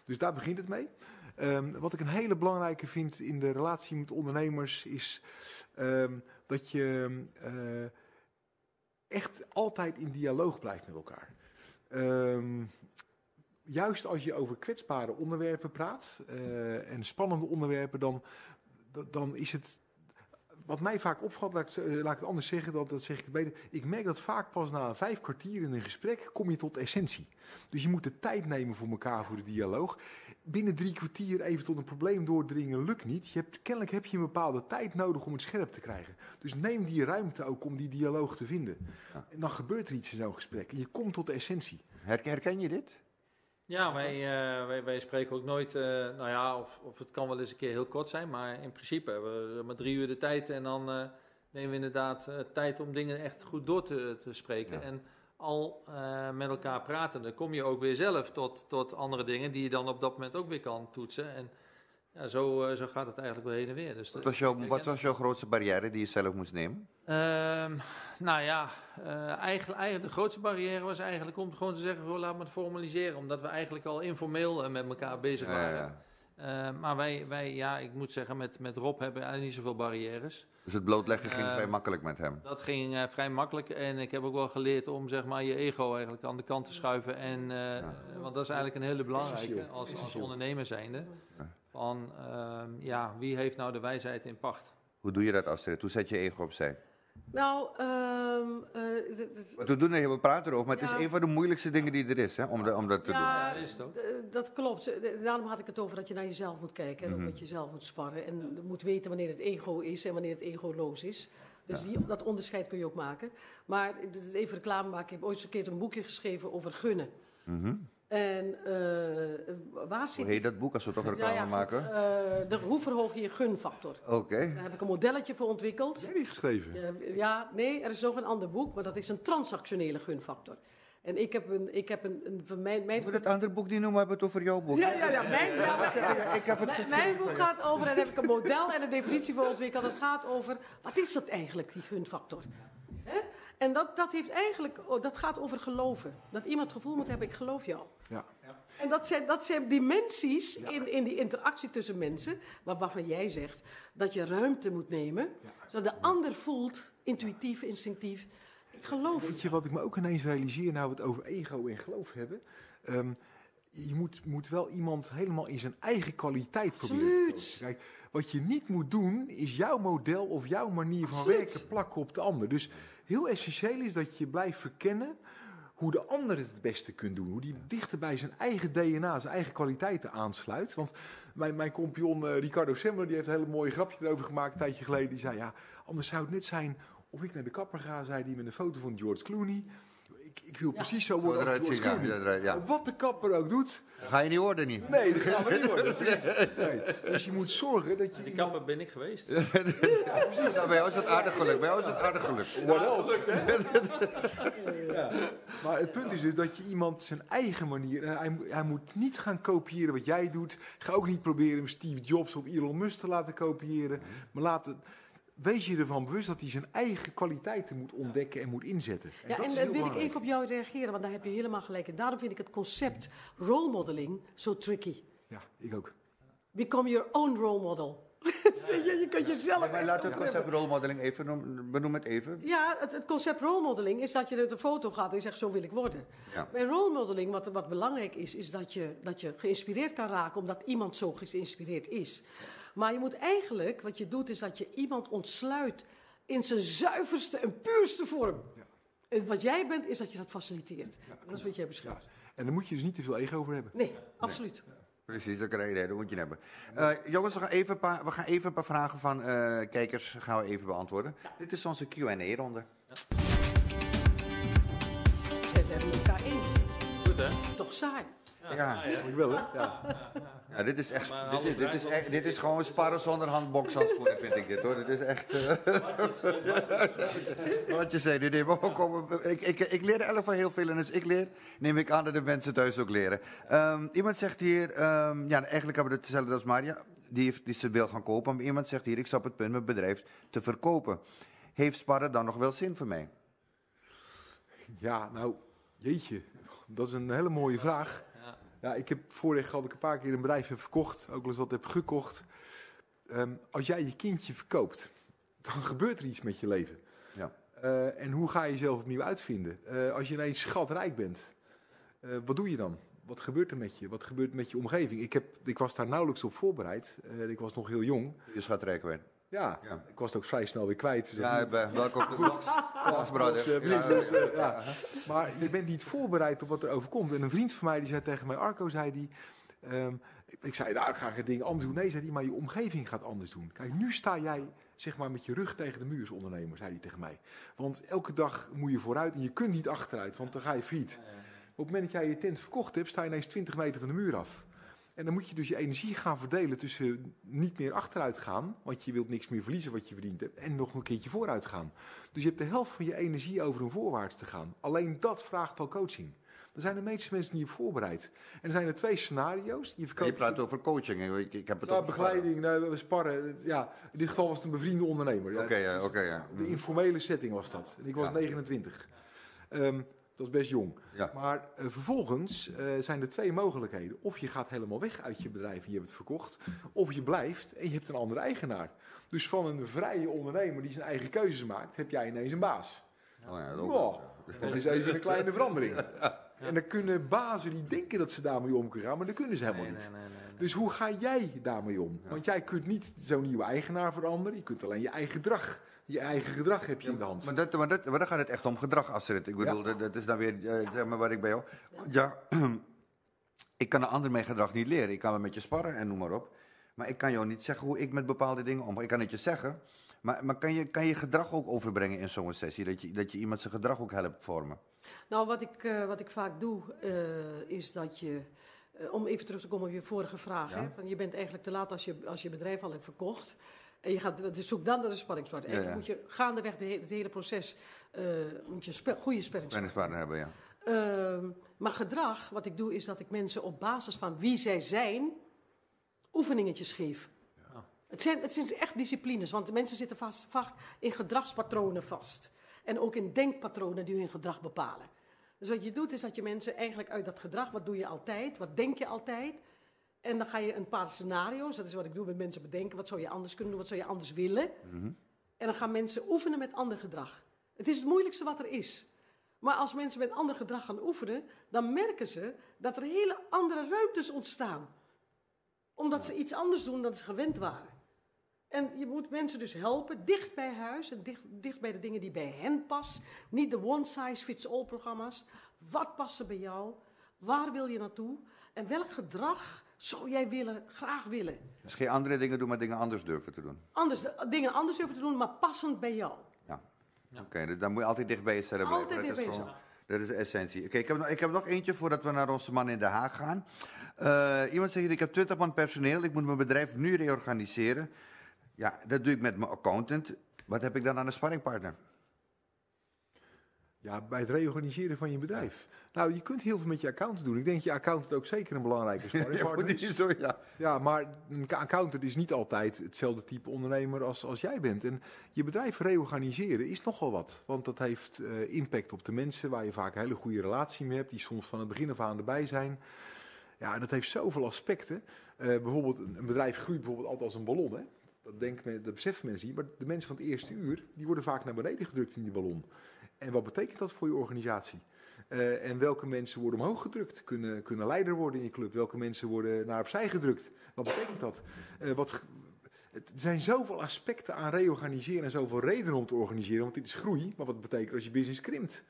Dus daar begint het mee. Ehm, wat ik een hele belangrijke vind in de relatie met ondernemers is ehm, dat je eh, echt altijd in dialoog blijft met elkaar. Ehm, juist als je over kwetsbare onderwerpen praat eh, en spannende onderwerpen, dan, dan- is het. Wat mij vaak opvalt, laat ik, het- laat ik het anders zeggen, dat, dat zeg ik het beter. Ik merk dat vaak pas na vijf kwartier in een gesprek kom je tot essentie. Dus je moet de tijd nemen voor elkaar voor de dialoog. Binnen drie kwartier even tot een probleem doordringen lukt niet. Je hebt, kennelijk heb je een bepaalde tijd nodig om het scherp te krijgen. Dus neem die ruimte ook om die dialoog te vinden. En dan gebeurt er iets in zo'n gesprek. En je komt tot de essentie. Herken je dit? Ja, wij, eh, wij, wij spreken ook nooit, eh, nou ja, of, of het kan wel eens een keer heel kort zijn, maar in principe hebben we maar drie uur de tijd en dan eh, nemen we inderdaad tijd om dingen echt goed door te, te spreken. Ja. En al met elkaar praten, dan kom je ook weer zelf tot, tot andere dingen die je dan op dat moment ook weer kan toetsen. En ja, zo, eh, zo gaat het eigenlijk wel heen en weer. Dus Wat was, jouw, wat was jouw grootste barrière die je zelf moest nemen? Ehm, nou ja, eh, eigenlijk, eigenlijk de grootste barrière was eigenlijk om gewoon te zeggen, laat me het formaliseren. Omdat we eigenlijk al informeel eh, met elkaar bezig Ja, waren. ja. Eh, maar wij, wij, ja, ik moet zeggen, met, met Rob hebben we eigenlijk niet zoveel barrières. Dus het blootleggen ging Ehm, vrij makkelijk met hem. Dat ging eh, vrij makkelijk en ik heb ook wel geleerd om zeg maar, je ego eigenlijk aan de kant te schuiven. En, eh, eh, Want dat is eigenlijk een hele belangrijke als, als ondernemer zijnde. Ja. Van ehm, ja, wie heeft nou de wijsheid in pacht? Hoe doe je dat, Astrid? Hoe zet je ego opzij? Nou, ehm, eh, d- Want we, doen we praten erover, maar het Ja. is een van de moeilijkste dingen die er is, hè, om, de- om dat te doen. Ja, dat dat klopt. Daarom had ik het over dat je naar jezelf moet kijken en ook met jezelf moet sparren. En moet weten wanneer het ego is en wanneer het egoloos is. Dus die, dat onderscheid kun je ook maken. Maar even reclame maken. Ik heb ooit een keer een boekje geschreven over gunnen. En eh, waar Hoe zit... heet dat boek als we toch reclame ja, maken? Eh, de, hoe verhoog je je gunfactor? Oké. Daar heb ik een modelletje voor ontwikkeld. Heb je geschreven? Ja, ja, nee, er is nog een ander boek, maar dat is een transactionele gunfactor. En ik heb een, ik heb een, een van mijn, mijn Moet het andere boek niet noemen, we hebben het over jouw boek. Ja, ja, ja, mijn, ja, maar- Ja, ik heb het mijn, geschreven. mijn boek gaat over, en daar heb ik een model en een definitie voor ontwikkeld. Het gaat over, wat is dat eigenlijk, die gunfactor? En dat, dat, heeft eigenlijk, oh, dat gaat over geloven. Dat iemand het gevoel moet hebben, ik geloof jou. Ja. En dat zijn, dat zijn dimensies in, in die interactie tussen mensen, waar, waarvan jij zegt dat je ruimte moet nemen, zodat de ander voelt, intuïtief, instinctief, ik geloof Weet je wat ik me ook ineens realiseer, nou we het over ego en geloof hebben? Ehm, je moet, moet wel iemand helemaal in zijn eigen kwaliteit proberen te. Kijk, wat je niet moet doen, is jouw model of jouw manier van Absoluut. werken plakken op de ander. Dus heel essentieel is dat je blijft verkennen hoe de ander het het beste kunt doen. Hoe die dichter bij zijn eigen DNA, zijn eigen kwaliteiten aansluit. Want mijn, mijn compagnon eh, Ricardo Semmer, die heeft een hele mooie grapje erover gemaakt een tijdje geleden. Die zei, ja, anders zou het net zijn of ik naar de kapper ga, zei hij met een foto van George Clooney. Ik, ik wil precies zo worden als George zien, Clooney. ja. Wat de kapper ook doet, Ga je niet worden niet? nee, dat gaan we niet [LAUGHS] worden. Precies. Nee. [LAUGHS] Dus je moet zorgen dat je... Die kapper ben ik geweest. [LAUGHS] Ja, bij jou is het aardig geluk. Bij jou is het aardig geluk. What else? Ja. Maar het punt is dus dat je iemand zijn eigen manier. en Hij, hij moet niet gaan kopiëren wat jij doet. Ga ook niet proberen hem Steve Jobs of Elon Musk te laten kopiëren. Maar laat het, wees je ervan bewust dat hij zijn eigen kwaliteiten moet ontdekken en moet inzetten. En Ja, dat en dan heel wil ik even op jou reageren, want daar heb je helemaal gelijk. En daarom vind ik het concept role modeling zo tricky. Ja, ik ook. Become your own role model. [LAUGHS] je, je kunt jezelf. Maar echt laten we het concept rolmodeling even noemen. Benoem het even. Ja, het, het concept role modeling is dat je uit een foto gaat en je zegt: Zo wil ik worden. Ja. Bij role modeling, wat, wat belangrijk is, is dat je, dat je geïnspireerd kan raken omdat iemand zo geïnspireerd is. Maar je moet eigenlijk, wat je doet, is dat je iemand ontsluit in zijn zuiverste en puurste vorm. En wat jij bent, is dat je dat faciliteert. dat is wat jij beschrijft. En daar moet je dus niet te veel ego over hebben. Nee, absoluut. Precies, dat krijg je, dat moet je hebben. Eh, jongens, we gaan, even een paar, we gaan even een paar vragen van eh, kijkers gaan we even beantwoorden. Dit is onze Q&A-ronde. Zijn het met elkaar eens? Goed hè? Toch saai. Ja, Moet je wel, hè? Ja. ja, dit is echt, dit is, dit is, echt- dit is gewoon sparren zonder handbokshandschoenen, vind ik dit hoor. Dit is echt... eh, Wat je zei, nee, maar we komen- ik, ik, ik leer elf van heel veel en als ik leer, neem ik aan dat de mensen thuis ook leren. Ehm, iemand zegt hier, ehm, ja, eigenlijk hebben we hetzelfde als Maria, die, heeft, die ze wil gaan kopen. Maar iemand zegt hier, ik sta op het punt mijn bedrijf te verkopen. Heeft sparren dan nog wel zin voor mij? Ja, nou, jeetje. Dat is een hele mooie vraag. Ja, ik heb voorrecht gehad dat ik een paar keer een bedrijf heb verkocht. Ook wel eens wat heb gekocht. Ehm, als jij je kindje verkoopt, dan gebeurt er iets met je leven. Ja. Eh, en hoe ga je jezelf opnieuw uitvinden? Eh, als je ineens schatrijk bent, eh, wat doe je dan? Wat gebeurt er met je? Wat gebeurt met je omgeving? Ik, heb, ik was daar nauwelijks op voorbereid. Ik was nog heel jong. Je schat rijk werd. Ja, Ja. ik was het ook vrij snel weer kwijt. Dus Ja, welkom op de brother. Box, eh, Ja, dus, eh. Maar je bent niet voorbereid op wat er overkomt. En een vriend van mij die zei tegen mij, Arco, zei die, ehm, ik- zei, nou, ik ga geen dingen anders doen. Nee, zei hij, maar je omgeving gaat anders doen. Kijk, nu sta jij zeg maar met je rug tegen de muur als ondernemer, zei hij tegen mij. Want elke dag moet je vooruit en je kunt niet achteruit, want dan ga je failliet. Op het moment dat jij je tent verkocht hebt, sta je ineens 20 meter van de muur af. En dan moet je dus je energie gaan verdelen tussen niet meer achteruit gaan, want je wilt niks meer verliezen wat je verdiend hebt, en nog een keertje vooruit gaan. Dus je hebt de helft van je energie over een voorwaarts te gaan. Alleen dat vraagt al coaching. Daar zijn de meeste mensen niet op voorbereid. En er zijn er twee scenario's. Je Je verkoopt praat over coaching. Ik, ik heb het ja, over begeleiding, nou, we sparren. Ja, in dit geval was het een bevriende ondernemer. Oké, ja, oké, ja. De informele setting was dat. En ik was Ja. 29. Ehm, dat is best jong. Ja. Maar eh, vervolgens eh, zijn er twee mogelijkheden. Of je gaat helemaal weg uit je bedrijf en je hebt het verkocht. Of je blijft en je hebt een andere eigenaar. Dus van een vrije ondernemer die zijn eigen keuzes maakt, heb jij ineens een baas. Oh, ja, dat. Nou, dat is even een kleine verandering. [LAUGHS] En dan kunnen bazen die denken dat ze daarmee om kunnen gaan, maar dat kunnen ze helemaal Nee, niet. nee, nee, nee, nee. Dus hoe ga jij daarmee om? Want jij kunt niet zo'n nieuwe eigenaar veranderen. Je kunt alleen je eigen gedrag. Je eigen gedrag heb je in de hand. Maar, dat, maar, dat, maar dan gaat het echt om gedrag, Astrid. Ik bedoel, dat, dat is dan weer, eh, zeg maar, wat ik bij jou... Ja, [CLEARS THROAT] ik kan een ander mijn gedrag niet leren. Ik kan wel met je sparren en noem maar op. Maar ik kan jou niet zeggen hoe ik met bepaalde dingen omga. Ik kan het je zeggen. Maar, maar kan, je, kan je gedrag ook overbrengen in zo'n sessie? Dat je, dat je iemand zijn gedrag ook helpt vormen? Nou, wat ik, eh, wat ik vaak doe, eh, is dat je. om even terug te komen op je vorige vraag. Ja. Hè, van je bent eigenlijk te laat als je, als je bedrijf al hebt verkocht. En je gaat, dus zoek dan naar de spanningspartner. Ja, ja. moet je gaandeweg de, he- het hele proces. eh, moet je een spe- goede spanningspartner hebben, ja. Ehm, maar gedrag, wat ik doe, is dat ik mensen op basis van wie zij zijn, oefeningetjes geef. Ja. Het, zijn, het zijn echt disciplines, want de mensen zitten vast, vaak in gedragspatronen vast. En ook in denkpatronen die hun gedrag bepalen. Dus wat je doet, is dat je mensen eigenlijk uit dat gedrag, wat doe je altijd, wat denk je altijd, en dan ga je een paar scenario's, dat is wat ik doe met mensen bedenken, wat zou je anders kunnen doen, wat zou je anders willen. En dan gaan mensen oefenen met ander gedrag. Het is het moeilijkste wat er is. Maar als mensen met ander gedrag gaan oefenen, dan merken ze dat er hele andere ruimtes ontstaan. Omdat ze iets anders doen dan ze gewend waren. En je moet mensen dus helpen, dicht bij huis en dicht, dicht bij de dingen die bij hen passen. Niet de one-size-fits-all programma's. Wat past er bij jou? Waar wil je naartoe? En welk gedrag zou jij willen, graag willen? Dus geen andere dingen doen, maar dingen anders durven te doen. Anders, dingen anders durven te doen, maar passend bij jou. Ja. Oké, dus dan moet je altijd dicht bij jezelf blijven. Altijd dat, dicht is bij gewoon- dat is de essentie. Oké, ik, heb nog- ik heb nog eentje voordat we naar onze man in Den Haag gaan. Eh, iemand zegt hier, ik heb 20 man personeel, ik moet mijn bedrijf nu reorganiseren. Ja, dat doe ik met mijn accountant. Wat heb ik dan aan een sparringpartner? Ja, bij het reorganiseren van je bedrijf. Nou, je kunt heel veel met je accountant doen. Ik denk je accountant ook zeker een belangrijke sparringpartner is. zo, [LAUGHS] ja. Ja, maar een accountant is niet altijd hetzelfde type ondernemer als, als jij bent. En je bedrijf reorganiseren is nogal wat. Want dat heeft eh, impact op de mensen waar je vaak een hele goede relatie mee hebt. Die soms van het begin af aan erbij zijn. Ja, en dat heeft zoveel aspecten. Eh, bijvoorbeeld, een een bedrijf groeit bijvoorbeeld altijd als een ballon. Hè? Dat, denkt men, dat beseffen mensen niet. Maar de mensen van het eerste uur, die worden vaak naar beneden gedrukt in die ballon. En wat betekent dat voor je organisatie? Eh, en welke mensen worden omhoog gedrukt? Kunnen, kunnen leider worden in je club? Welke mensen worden naar opzij gedrukt? Wat betekent dat? Eh, wat, er zijn zoveel aspecten aan reorganiseren en zoveel redenen om te organiseren. Want dit is groei, maar wat betekent als je business krimpt?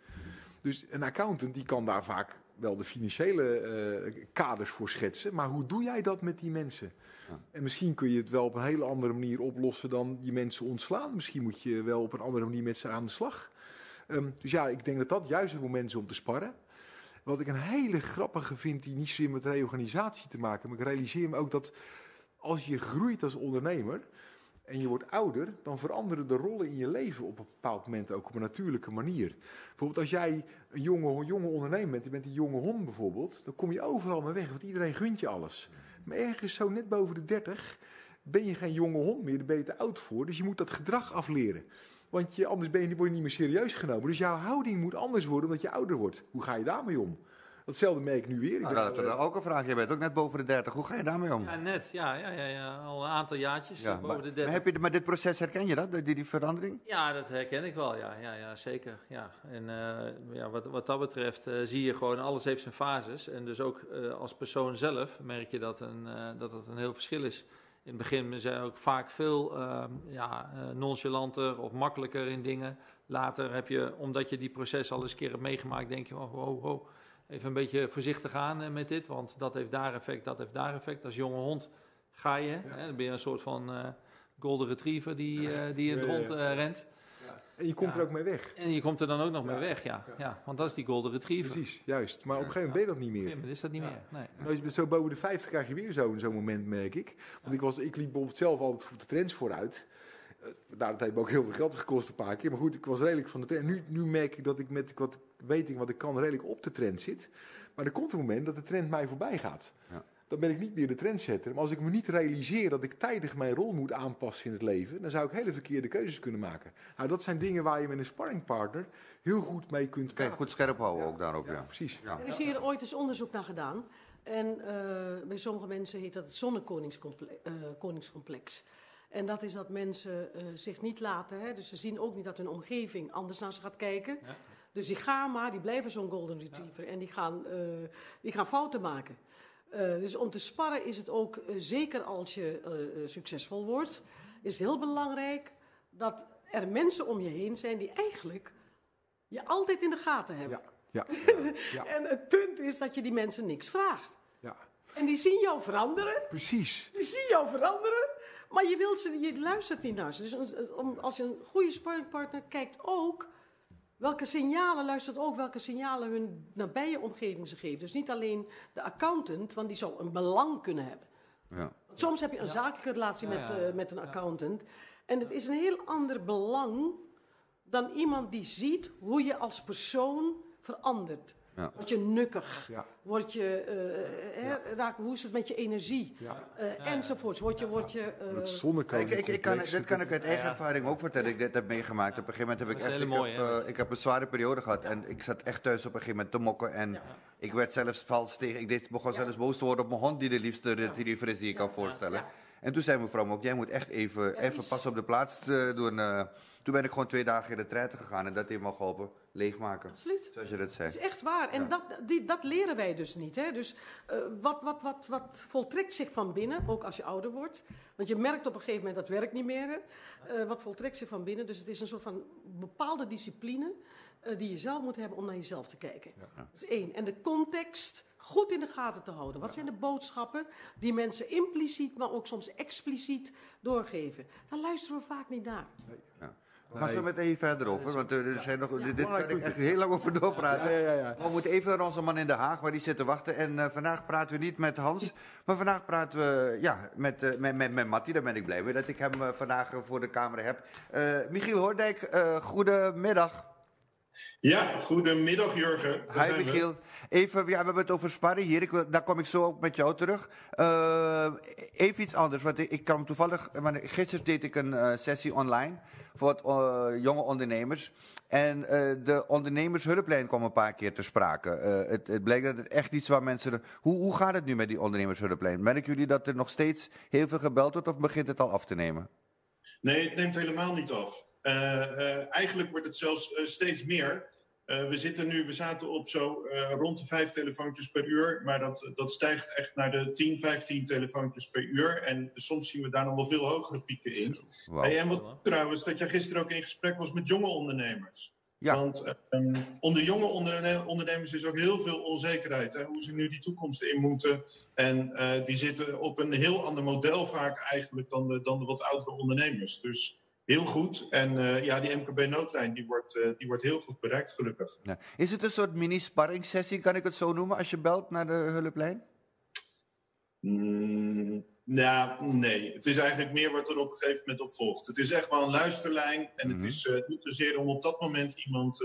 Dus een accountant die kan daar vaak wel de financiële eh, kaders voor schetsen. Maar hoe doe jij dat met die mensen? Ja. En misschien kun je het wel op een hele andere manier oplossen dan die mensen ontslaan. Misschien moet je wel op een andere manier met ze aan de slag. Ehm, dus ja, ik denk dat dat juist het moment is om te sparren. Wat ik een hele grappige vind, die niet zozeer met reorganisatie te maken. Maar ik realiseer me ook dat als je groeit als ondernemer en je wordt ouder, dan veranderen de rollen in je leven op een bepaald moment ook op een natuurlijke manier. Bijvoorbeeld als jij een jonge, jonge ondernemer bent, je bent een jonge hond bijvoorbeeld, dan kom je overal mee weg, want iedereen gunt je alles. Maar ergens zo net boven de 30 ben je geen jonge hond meer, daar ben je te oud voor. Dus je moet dat gedrag afleren. Want je, anders ben je, word je niet meer serieus genomen. Dus jouw houding moet anders worden omdat je ouder wordt. Hoe ga je daarmee om? Datzelfde merk ik nu weer. Ik Nou, ben, dat is eh, ook een vraag. Je bent ook net boven de 30. Hoe ga je daarmee om? Ja, net. Ja, ja, ja, ja. al een aantal jaartjes. Ja, eh, boven maar, de maar 30. heb je, maar dit proces herken je dat, die, die verandering? Ja, dat herken ik wel, ja, ja, ja zeker. Ja. En eh, ja, wat, wat dat betreft eh, zie je gewoon, alles heeft zijn fases. En dus ook eh, als persoon zelf merk je dat, een, eh, dat het een heel verschil is. In het begin zijn we ook vaak veel eh, ja, eh, nonchalanter of makkelijker in dingen. Later heb je, omdat je die proces al eens een keer hebt meegemaakt, denk je, oh, oh, oh, even een beetje voorzichtig aan eh, met dit. Want dat heeft daar effect, dat heeft daar effect. Als jonge hond ga je, hè, dan ben je een soort van eh, golden retriever die, die in het rond rent. En je komt Ja. er ook mee weg. En je komt er dan ook nog Ja. mee weg, ja. Ja. ja. Want dat is die golden retriever. Precies, juist. Maar op een gegeven moment ben je dat niet Op een meer. gegeven moment is dat niet Ja. meer. Nee. Als je zo boven de 50 krijg je weer zo'n zo'n moment, merk ik. Want ik, was, ik liep bijvoorbeeld zelf altijd voor de trends vooruit. Eh, Nou, dat heeft me ook heel veel geld gekost een paar keer. Maar goed, ik was redelijk van de trend. Nu, nu merk ik dat ik met wat ik weet ik wat ik kan redelijk op de trend zit. Maar er komt een moment dat de trend mij voorbij gaat. Ja. Dan ben ik niet meer de trendsetter. Maar als ik me niet realiseer dat ik tijdig mijn rol moet aanpassen in het leven, dan zou ik hele verkeerde keuzes kunnen maken. Nou, dat zijn dingen waar je met een sparringpartner heel goed mee kunt praten. goed scherp houden Ja. ook daarop, ja. Ja, precies. Ja. Er is hier ooit eens onderzoek naar gedaan. En eh, bij sommige mensen heet dat het zonnekoningscomplex. en dat is dat mensen eh, zich niet laten, hè, dus ze zien ook niet dat hun omgeving anders naar ze gaat kijken. Ja. Dus die gaan maar, die blijven zo'n golden retriever en die gaan, eh, die gaan fouten maken. Eh, dus om te sparren is het ook, eh, zeker als je eh, succesvol wordt, is het heel belangrijk dat er mensen om je heen zijn die eigenlijk je altijd in de gaten hebben. Ja, [LAUGHS] ja, ja, En het punt is dat je die mensen niks vraagt. ja. En die zien jou veranderen. Precies. Die zien jou veranderen. Maar je, wilt ze, je luistert niet naar ze. Dus als je een goede sparringpartner kijkt ook welke signalen, luistert ook welke signalen hun nabije omgeving ze geeft. Dus niet alleen de accountant, want die zou een belang kunnen hebben. Ja. Soms heb je een zakelijke relatie Ja, met, ja, eh, met een accountant. En het is een heel ander belang dan iemand die ziet hoe je als persoon verandert. Ja. Word je nukkig? Ja. Word je, eh, hè, raak, hoe is het met je energie? Ja. Eh, enzovoorts. Word je, word je, eh, Het zonnekoning. Ik, ik, ik kan, dit kan ik uit eigen Ja. ervaring ook vertellen. Ik dit heb meegemaakt. Op een gegeven moment heb ik echt. Ik mooi, heb, eh, ik heb een zware periode gehad en ik zat echt thuis op een gegeven moment te mokken. En ik werd zelfs vals tegen. Ik deed, begon zelfs boos te worden op mijn hond, die de liefste retriever is die ik kan voorstellen. En toen zei mevrouw me ook: jij moet echt even, even pas op de plaats eh, doen. Toen ben ik gewoon twee dagen in de trein gegaan en dat heeft me geholpen. Leegmaken. Absoluut. Zoals je dat zei. Dat is echt waar. En dat, die, dat leren wij dus niet. Hè? Dus eh, wat, wat, wat, wat voltrekt zich van binnen, ook als je ouder wordt? Want je merkt op een gegeven moment dat werkt niet meer. Eh, wat voltrekt zich van binnen? Dus het is een soort van bepaalde discipline eh, die je zelf moet hebben om naar jezelf te kijken. Dat is één. En de context goed in de gaten te houden. Wat zijn de boodschappen die mensen impliciet, maar ook soms expliciet doorgeven? Daar luisteren we vaak niet naar. We gaan zo meteen even verder over, want eh, er zijn nog, dit, dit kan ik echt heel lang over doorpraten. Ja, ja, ja. Maar we moeten even naar onze man in Den Haag, waar die zit te wachten. En eh, vandaag praten we niet met Hans, [LAUGHS] maar vandaag praten we ja, met, eh, met, met, met Mattie. Daar ben ik blij mee dat ik hem vandaag voor de camera heb. Eh, Michiel Hoordijk, eh goedemiddag. Ja, goedemiddag Jurgen. Daar Hi. Michiel. Even, ja, we hebben het over sparren hier. Ik daar kom ik zo ook met jou terug. Eh, even iets anders, want ik, ik kan toevallig... want Gisteren deed ik een sessie online voor eh, jonge ondernemers. En eh, de ondernemershulplijn kwam een paar keer te sprake. Eh, het, het bleek dat het echt iets waar mensen... Hoe, hoe gaat het nu met die ondernemershulplijn? Merken jullie dat er nog steeds heel veel gebeld wordt of begint het al af te nemen? Nee, het neemt helemaal niet af. Eigenlijk wordt het zelfs steeds meer. Eh, we zitten nu, we zaten op zo eh, rond de vijf telefoontjes per uur, maar dat, dat stijgt echt naar de 10, 15 telefoontjes per uur. En soms zien we daar nog wel veel hogere pieken in. Hey, en wat trouwens, dat jij gisteren ook in gesprek was met jonge ondernemers. Ja. Want eh, onder jonge onderne- ondernemers is ook heel veel onzekerheid. Hè, hoe ze nu die toekomst in moeten. En eh, die zitten op een heel ander model vaak eigenlijk dan de, dan de wat oudere ondernemers. Dus heel goed. En eh, ja, die MKB-noodlijn die wordt, eh, die wordt heel goed bereikt, gelukkig. Ja. Is het een soort mini-sparringssessie, kan ik het zo noemen, als je belt naar de hulplijn? Mm, nou, nee. Het is eigenlijk meer wat er op een gegeven moment op volgt. Het is echt wel een luisterlijn. En het Mhm. is eh, niet zozeer om op dat moment iemand,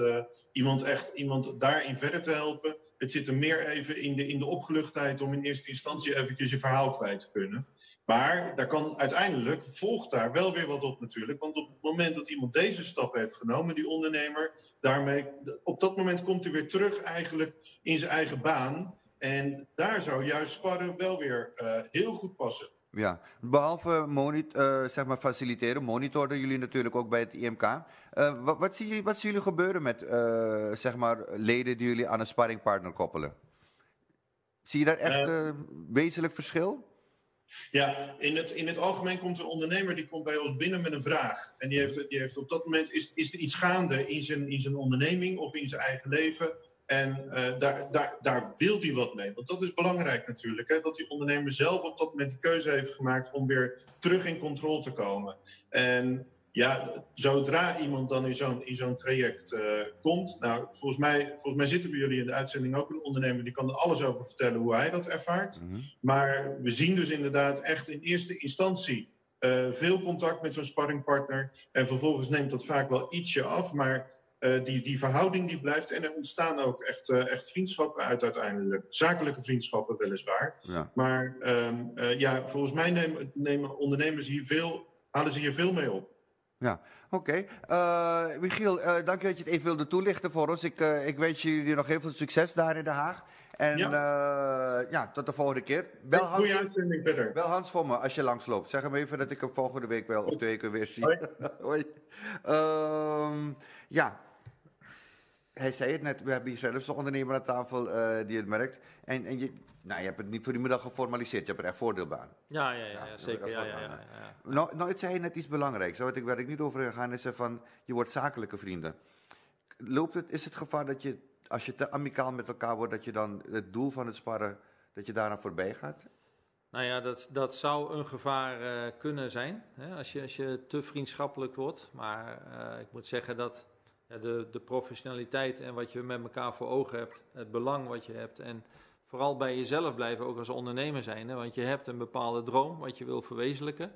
iemand echt iemand daarin verder te helpen. Het zit er meer even in de, in de opgeluchtheid om in eerste instantie eventjes je verhaal kwijt te kunnen. Maar daar kan uiteindelijk, volgt daar wel weer wat op natuurlijk. Want op het moment dat iemand deze stap heeft genomen, die ondernemer, daarmee, op dat moment komt hij weer terug eigenlijk in zijn eigen baan. En daar zou juist sparren wel weer eh, heel goed passen. Ja, behalve eh, zeg maar faciliteren, monitoren jullie natuurlijk ook bij het IMK. Eh, wat, wat, zie je, wat zien jullie gebeuren met eh, zeg maar leden die jullie aan een sparringpartner koppelen? Zie je daar echt wezenlijk verschil? Ja, in het, in het algemeen komt een ondernemer die komt bij ons binnen met een vraag. En die heeft, die heeft op dat moment, is, is er iets gaande in zijn, in zijn onderneming of in zijn eigen leven? En eh, daar, daar, daar wil hij wat mee. Want dat is belangrijk natuurlijk. Hè? Dat die ondernemer zelf op dat moment de keuze heeft gemaakt om weer terug in controle te komen. En ja, zodra iemand dan in zo'n, zo'n traject eh, komt. Nou, volgens mij, volgens mij zitten bij jullie in de uitzending ook een ondernemer die kan er alles over vertellen hoe hij dat ervaart. Mhm. Maar we zien dus inderdaad echt in eerste instantie eh, veel contact met zo'n sparringpartner. En vervolgens neemt dat vaak wel ietsje af. Maar eh, die, die verhouding die blijft. En er ontstaan ook echt, eh, echt vriendschappen uit uiteindelijk. Zakelijke vriendschappen weliswaar. Ja. Maar ehm, eh, ja, volgens mij nemen, nemen ondernemers hier veel, halen ze hier veel mee op. Ja, oké. Michiel, dank je dat je het even wilde toelichten voor ons. Ik, ik wens jullie nog heel veel succes daar in Den Haag. En ja, ja tot de volgende keer. Bel Hans, bel Hans voor me als je langsloopt. Zeg hem even dat ik hem volgende week wel of twee weken weer zie. Hoi. [LAUGHS] Hoi. Ehm, ja, hij zei het net, we hebben hier zelfs een ondernemer aan tafel eh, die het merkt. En, en je, nou, je hebt het niet voor die middag geformaliseerd, je hebt er echt voordeel aan. Ja, ja, ja, zeker. Ja, ja, ja. Nou, nou, het zei je net iets belangrijks, waar ik, waar ik niet over gegaan is, van je wordt zakelijke vrienden. Loopt het, is het gevaar dat je, als je te amicaal met elkaar wordt, dat je dan het doel van het sparren Dat je daaraan voorbij gaat? Nou ja, dat, dat zou een gevaar eh, kunnen zijn hè, als, je, als je te vriendschappelijk wordt. Maar eh, ik moet zeggen dat de, de professionaliteit en wat je met elkaar voor ogen hebt, het belang wat je hebt en vooral bij jezelf blijven, ook als ondernemer zijn. Hè, want je hebt een bepaalde droom wat je wil verwezenlijken.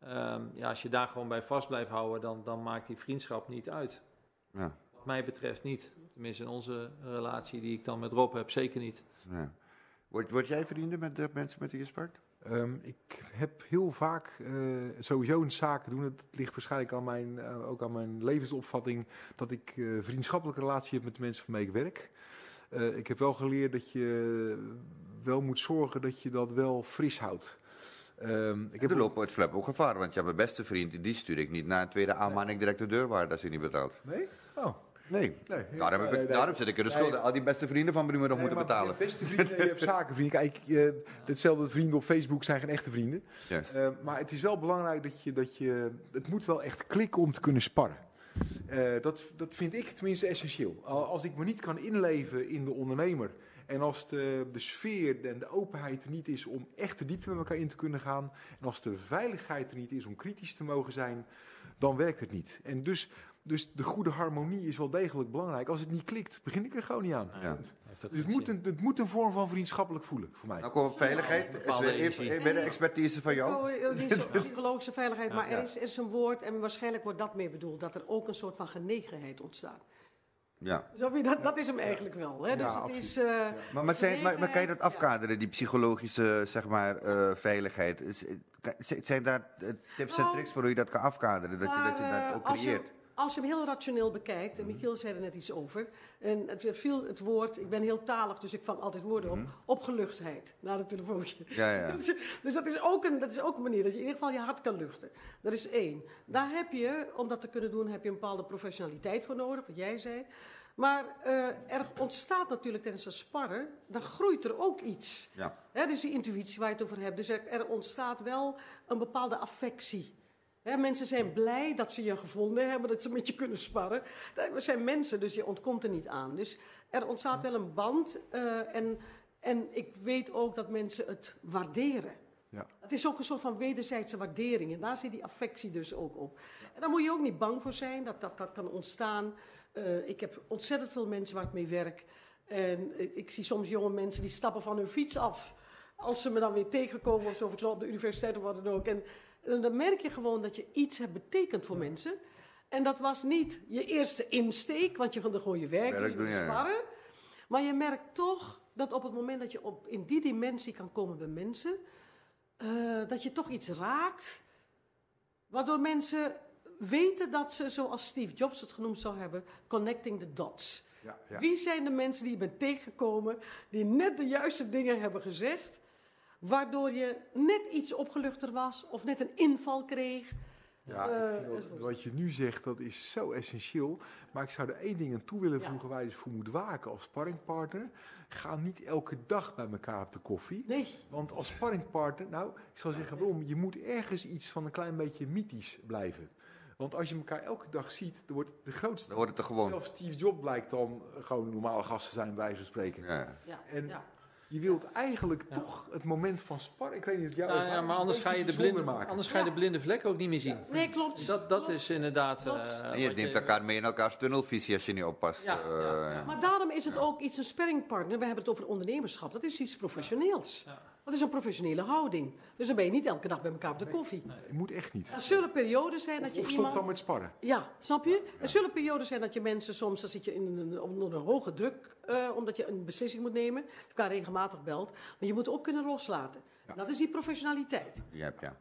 Ehm, ja, als je daar gewoon bij vast blijft houden, dan, dan maakt die vriendschap niet uit. Ja. Wat mij betreft niet. Tenminste, in onze relatie die ik dan met Rob heb, zeker niet. ja. Word, word jij vrienden met de mensen met wie je sprak? Ehm, ik heb heel vaak eh, sowieso een zaken doen. Het ligt waarschijnlijk aan mijn, eh, ook aan mijn levensopvatting dat ik eh vriendschappelijke relatie heb met de mensen waarmee ik werk. Ik heb wel geleerd dat je wel moet zorgen dat je dat wel fris houdt. Ehm, ik heb lopen het flap ook gevaar, want ja, mijn beste vriend, die stuur ik niet na een tweede aanmaning direct de deur waar als hij niet betaalt. Nee? Oh. Nee, Nee, daarom, heb ik, nee, daarom zit ik in de schulden. Al die beste vrienden van me nog moeten betalen. Beste [LAUGHS] vrienden en je hebt zakenvrienden. Kijk, eh, hetzelfde vrienden op Facebook zijn geen echte vrienden. Eh, maar het is wel belangrijk dat je, dat je... Het moet wel echt klikken om te kunnen sparren. Eh, dat, dat vind ik tenminste essentieel. Al- Als ik me niet kan inleven in de ondernemer... en als de, de sfeer en de openheid er niet is om echt de diepte met elkaar in te kunnen gaan... en als de veiligheid er niet is om kritisch te mogen zijn... dan werkt het niet. En dus, dus de goede harmonie is wel degelijk belangrijk. Als het niet klikt, begin ik er gewoon niet aan. Ja. Heeft ook Dus het moet, een, het moet een vorm van vriendschappelijk voelen voor mij. Nou, kom op veiligheid. Is weer, weer de expertise van jou. Oh, eh, die is- [LAUGHS] psychologische veiligheid, maar er is, er is een woord en waarschijnlijk wordt dat mee bedoeld, dat er ook een soort van genegenheid ontstaat. Ja. Dat, dat is hem eigenlijk wel. Hè? Dus Ja, het is, eh, Maar, maar, zijn, maar, maar kan je dat afkaderen, die psychologische zeg maar, eh, veiligheid? Is- eh, Zijn daar eh, tips en Nou, tricks voor hoe je dat kan afkaderen? Dat je dat, je dat eh, ook als je- creëert? Als je hem heel rationeel bekijkt, en Michiel zei er net iets over, en het viel het woord, ik ben heel talig, dus ik vang altijd woorden op, opgeluchtheid, na het telefoontje. Mhm. Ja, ja. [LAUGHS] Dus, dus dat, is ook een, dat is ook een manier dat je in ieder geval je hart kan luchten. Dat is één. Daar heb je, om dat te kunnen doen, heb je een bepaalde professionaliteit voor nodig, wat jij zei. Maar eh, er ontstaat natuurlijk tijdens het sparren, dan groeit er ook iets. Ja. Dus die intuïtie waar je het over hebt. Dus er, er ontstaat wel een bepaalde affectie. Mensen zijn blij dat ze je gevonden hebben, dat ze met je kunnen sparren. Dat- We zijn mensen, dus je ontkomt er niet aan. Dus er ontstaat wel een band. eh, en, en ik weet ook dat mensen het waarderen. Ja. Het is ook een soort van wederzijdse waardering. En daar zit die affectie dus ook op. En daar moet je ook niet bang voor zijn dat dat, dat kan ontstaan. Eh, ik heb ontzettend veel mensen waar ik mee werk. En ik, ik zie soms jonge mensen die stappen van hun fiets af. Als ze me dan weer tegenkomen of zo, of ik zo op de universiteit of wat dan ook. En dan merk je gewoon dat je iets hebt betekend voor mensen. En dat was niet je eerste insteek, want je gaat er gewoon je werk, doen, ja, sparren. Maar je merkt toch dat op het moment dat je op, in die dimensie kan komen bij mensen, eh, dat je toch iets raakt, waardoor mensen weten dat ze, zoals Steve Jobs het genoemd zou hebben, connecting the dots. Ja, ja. Wie zijn de mensen die je bent tegengekomen, die net de juiste dingen hebben gezegd, waardoor je net iets opgeluchter was of net een inval kreeg? Ja, Eh, wat, je nu zegt, dat is zo essentieel. Maar ik zou er één ding aan toe willen Ja. voegen waar je dus voor moet waken als sparringpartner. Ga niet elke dag bij elkaar op de koffie. Nee. Want als sparringpartner, nou, ik zal zeggen waarom. Je moet ergens iets van een klein beetje mythisch blijven. Want als je elkaar elke dag ziet, dan wordt de grootste... Dan wordt het er gewoon. Zelfs Steve Jobs blijkt dan gewoon een normale gasten zijn, bij wijze van spreken. Ja. Ja, En ja. Je wilt eigenlijk Ja. toch het moment van sparring... Ik weet niet of jou Nou ja, maar is, anders ga, je de blinde, maken. anders ga je de blinde vlek ook niet meer zien. Nee, klopt. Dat, dat Klopt. is inderdaad. Klopt. eh, En je neemt elkaar mee in elkaars tunnelvisie als je niet oppast. Ja, Eh, ja, ja. Maar daarom is het ook iets een sparringpartner. We hebben het over ondernemerschap. Dat is iets professioneels. Ja. Dat is een professionele houding. Dus dan ben je niet elke dag bij elkaar op de koffie. Je moet echt niet. Er zullen perioden zijn dat Of, je of stop iemand... dan met sparren. Ja, snap je? Er zullen perioden zijn dat je mensen soms, dan zit je in een, onder een hoge druk, eh, omdat je een beslissing moet nemen, elkaar regelmatig belt. Maar je moet ook kunnen loslaten. Dat is die professionaliteit. Ja, ja.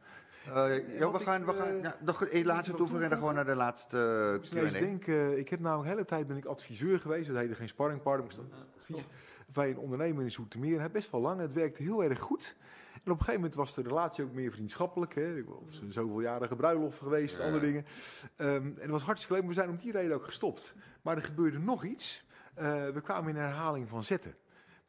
Eh, ja, we gaan, we ik, gaan eh, ja, nog een laatste toevoegen en dan gewoon naar de laatste Ik eens Q&A. denken, ik heb nou een hele tijd ben ik adviseur geweest. Dat heette geen sparringpartner, maar dat advies. Bij een ondernemer in Zoetermeer. Hij best wel lang. Het werkte heel erg goed. En op een gegeven moment was de relatie ook meer vriendschappelijk. Hè. Ik op zo'n zoveeljarige bruiloft geweest, Ja. andere dingen. Ehm, en het was hartstikke leuk. maar We zijn om die reden ook gestopt. Maar er gebeurde nog iets. Eh, we kwamen in herhaling van zetten.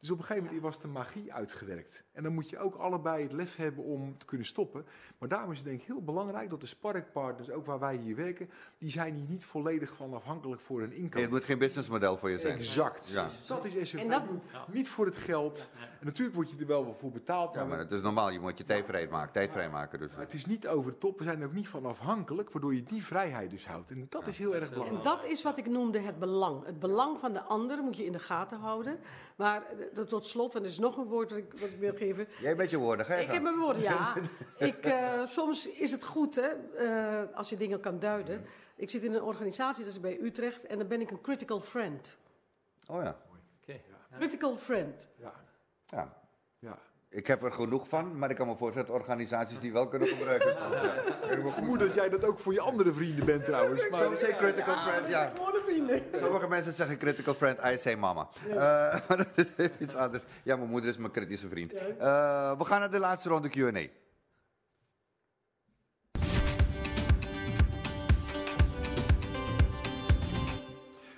Dus op een gegeven moment was de magie uitgewerkt. En dan moet je ook allebei het lef hebben om te kunnen stoppen. Maar daarom is het denk ik heel belangrijk dat de sparringpartners, ook waar wij hier werken, die zijn hier niet volledig van afhankelijk voor hun inkomen. het moet geen businessmodel voor je zijn. Exact. Ja. Dat is SFP. En dat- Niet voor het geld. En natuurlijk word je er wel voor betaald. Ja, maar maar het is normaal. Je moet je tijd vrijmaken. Tijd vrijmaken dus. maar het is niet over de top. We zijn er ook niet van afhankelijk, waardoor je die vrijheid dus houdt. En dat is heel erg En belangrijk. dat is wat ik noemde het belang. Het belang van de ander moet je in de gaten houden. Maar eh, tot slot, want er is nog een woord dat ik, wat ik wil geven. Jij bent je woorden, je Ik heb mijn woorden, ja. [LAUGHS] Ik, eh, soms is het goed hè, eh, als je dingen kan duiden. Ik zit in een organisatie, dat is bij Utrecht, en dan ben ik een critical friend. Oh ja. Oké. Critical friend. Ja, ja. ja. Ik heb er genoeg van, maar ik kan me voorstellen dat organisaties die wel kunnen gebruiken. ja. Ik vermoed dat jij dat ook voor je andere vrienden bent trouwens. Maar, say critical friend, ja. Vrienden. Sommige mensen zeggen critical friend, I say mama. Eh, [LAUGHS] maar dat is iets anders. Ja, mijn moeder is mijn kritische vriend. Eh, we gaan naar de laatste ronde Q&A.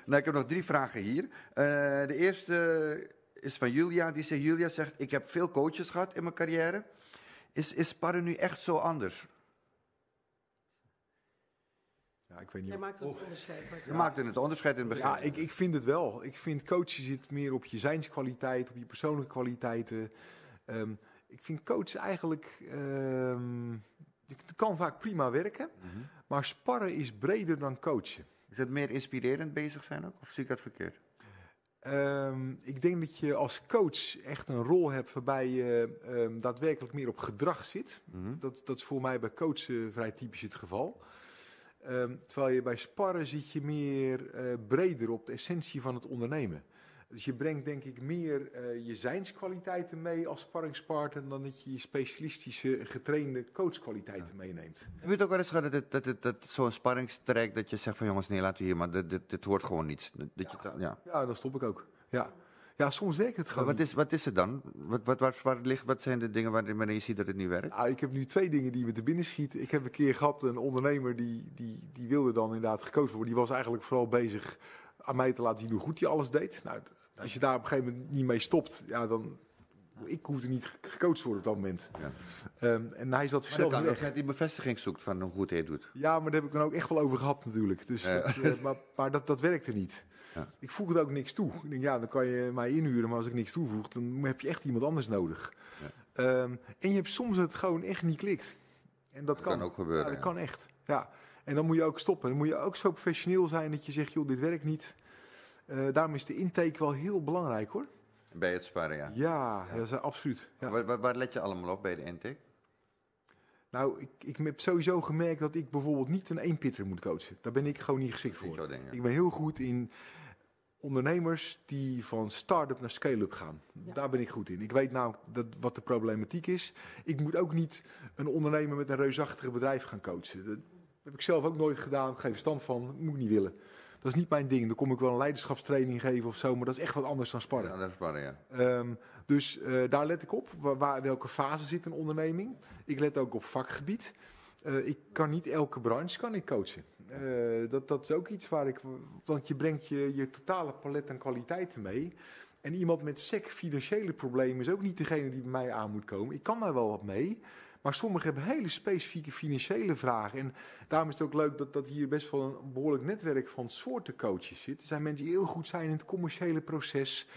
Nou, ik heb nog drie vragen hier. Eh, de eerste is van Julia. Die zegt, Julia zegt, ik heb veel coaches gehad in mijn carrière. Is, is sparren nu echt zo anders? Ja, ik weet niet Jij maakt het onderscheid. maar- Je maakte het onderscheid in het begin. Ja, ik, ik vind het wel. Ik vind coachen zit meer op je zijnskwaliteit, op je persoonlijke kwaliteiten. Ehm, ik vind coachen eigenlijk... ehm, het kan vaak prima werken, Mhm. maar sparren is breder dan coachen. Is het meer inspirerend bezig zijn ook? Of zie ik dat verkeerd? Ehm, ik denk dat je als coach echt een rol hebt waarbij je ehm, daadwerkelijk meer op gedrag zit. Mhm. Dat, dat is voor mij bij coachen vrij typisch het geval. Ehm, terwijl je bij sparren zit je meer eh, breder op de essentie van het ondernemen. Dus je brengt denk ik meer eh, je zijnskwaliteiten mee als sparringspartner dan dat je je specialistische getrainde coachkwaliteiten meeneemt. Heb je het ook wel eens gehad dat, dat, dat zo'n sparringstrek dat je zegt van jongens, nee, laten we hier, maar dit, dit, dit wordt gewoon niets. Dat je, het- ja. Ja, dat stop ik ook. Ja, ja soms werkt het Maar gewoon. wat, is, wat is het dan? Wat, wat, waar, waar ligt, wat zijn de dingen waarin je ziet dat het niet werkt? Ah, ik heb nu twee dingen die me te binnen schieten. Ik heb een keer gehad een ondernemer die, die, die wilde dan inderdaad gecoacht worden. Die was eigenlijk vooral bezig aan mij te laten zien hoe goed hij alles deed. Nou, als je daar op een gegeven moment niet mee stopt, ja, dan... Ik hoefde niet ge- gecoacht worden op dat moment. Ja. Ehm, en hij zat Maar dat zichzelf kan hij bevestiging zoekt van hoe goed hij het doet. Ja, maar daar heb ik dan ook echt wel over gehad natuurlijk. Dus Ja. dat, eh, maar maar dat, dat werkte niet. Ja. Ik voegde ook niks toe. Ik denk, ja, dan kan je mij inhuren, maar als ik niks toevoeg, dan heb je echt iemand anders nodig. Ehm, en je hebt soms dat het gewoon echt niet klikt. En dat, Dat kan ook gebeuren, Ja, dat ja. kan echt. Ja. En dan moet je ook stoppen. Dan moet je ook zo professioneel zijn dat je zegt, joh, dit werkt niet. Eh, daarom is de intake wel heel belangrijk hoor. Bij het sparren, ja. Ja, dat is absoluut. Ja. Waar, waar, waar let je allemaal op bij de intake? Nou, ik, ik heb sowieso gemerkt dat ik bijvoorbeeld niet een eenpitter moet coachen. Daar ben ik gewoon niet geschikt voor. ding, ja. Ik ben heel goed in ondernemers die van start-up naar scale-up gaan. Ja. Daar ben ik goed in. Ik weet nou dat, wat de problematiek is. Ik moet ook niet een ondernemer met een reusachtig bedrijf gaan coachen. Dat heb ik zelf ook nooit gedaan. Geef verstand van. Dat moet ik niet willen. Dat is niet mijn ding. Dan kom ik wel een leiderschapstraining geven of zo. Maar dat is echt wat anders dan sparren. Ja, dat is sparren, ja. Ehm, dus eh, daar let ik op. Waar, waar- welke fase zit een onderneming? Ik let ook op vakgebied. Eh, ik kan niet elke branche kan ik coachen. Eh, dat, dat is ook iets waar ik. Want je brengt je, je totale palet aan kwaliteiten mee. En iemand met sec financiële problemen is ook niet degene die bij mij aan moet komen. Ik kan daar wel wat mee. Maar sommigen hebben hele specifieke financiële vragen. En daarom is het ook leuk dat, dat hier best wel een behoorlijk netwerk van soorten coaches zit. Er zijn mensen die heel goed zijn in het commerciële proces.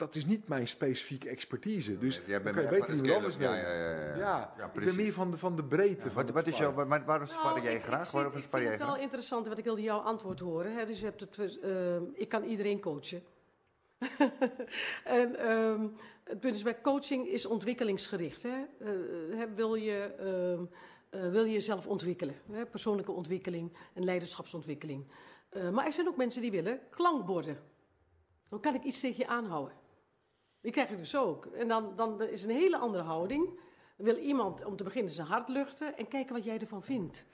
Dat is niet mijn specifieke expertise. Dus Jij dan bent kan je beter iemand anders Ja, nemen. ja, ja, ja. Ja, Ja, ik ben meer van de, van de breedte van Wat, wat is jouw, maar waarom spar Nou, jij ik- graag? Ik, Waarom ik spar vind jij het wel graag? interessant, want ik wilde jouw antwoord horen. Hè? Dus je hebt het, eh, ik kan iedereen coachen. [LAUGHS] en ehm, het punt is, bij coaching is ontwikkelingsgericht. Hè? Eh, hè, wil, je, ehm, eh, wil je jezelf ontwikkelen? Hè? Persoonlijke ontwikkeling en leiderschapsontwikkeling. Eh, maar er zijn ook mensen die willen klankborden. Hoe kan ik iets tegen je aanhouden? Die krijg ik dus ook. En dan, dan is een hele andere houding. Dan wil iemand om te beginnen zijn hart luchten en kijken wat jij ervan vindt.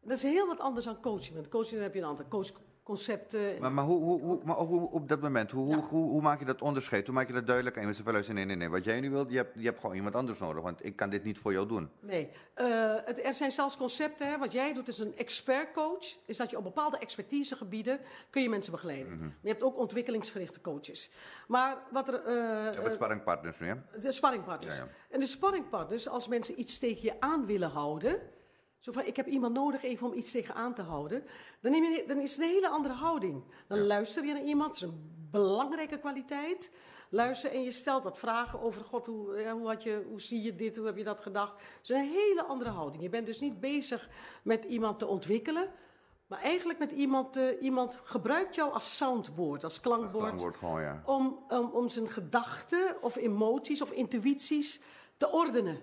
Dat is heel wat anders dan coaching. Want coaching dan heb je een aantal coach, concepten. Maar, maar, hoe, hoe, hoe, maar hoe- op dat moment, hoe, Ja. hoe, hoe, hoe maak je dat onderscheid? Hoe maak je dat duidelijk? En mensen van luisteren, nee, nee, nee. Wat jij nu wilt, je hebt, je hebt gewoon iemand anders nodig. Want ik kan dit niet voor jou doen. Nee, Eh, het, er zijn zelfs concepten. Hè, wat jij doet is een expertcoach. Is dat je op bepaalde expertisegebieden kun je mensen begeleiden. Maar je hebt ook ontwikkelingsgerichte coaches. Maar wat er... eh, Je hebt eh, sparringpartners nu, hè? de sparringpartners. Ja, ja. En de sparringpartners, als mensen iets tegen je aan willen houden. Zo van, ik heb iemand nodig even om iets tegen aan te houden. Dan, neem je, dan is het een hele andere houding. Dan luister je naar iemand, dat is een belangrijke kwaliteit. Luister en je stelt wat vragen over, god, hoe, ja, hoe, had je, hoe zie je dit, hoe heb je dat gedacht? Het is een hele andere houding. Je bent dus niet bezig met iemand te ontwikkelen. Maar eigenlijk met iemand, eh, iemand gebruikt jou als soundboard, als gewoon, ja. om, om, om zijn gedachten of emoties of intuïties te ordenen.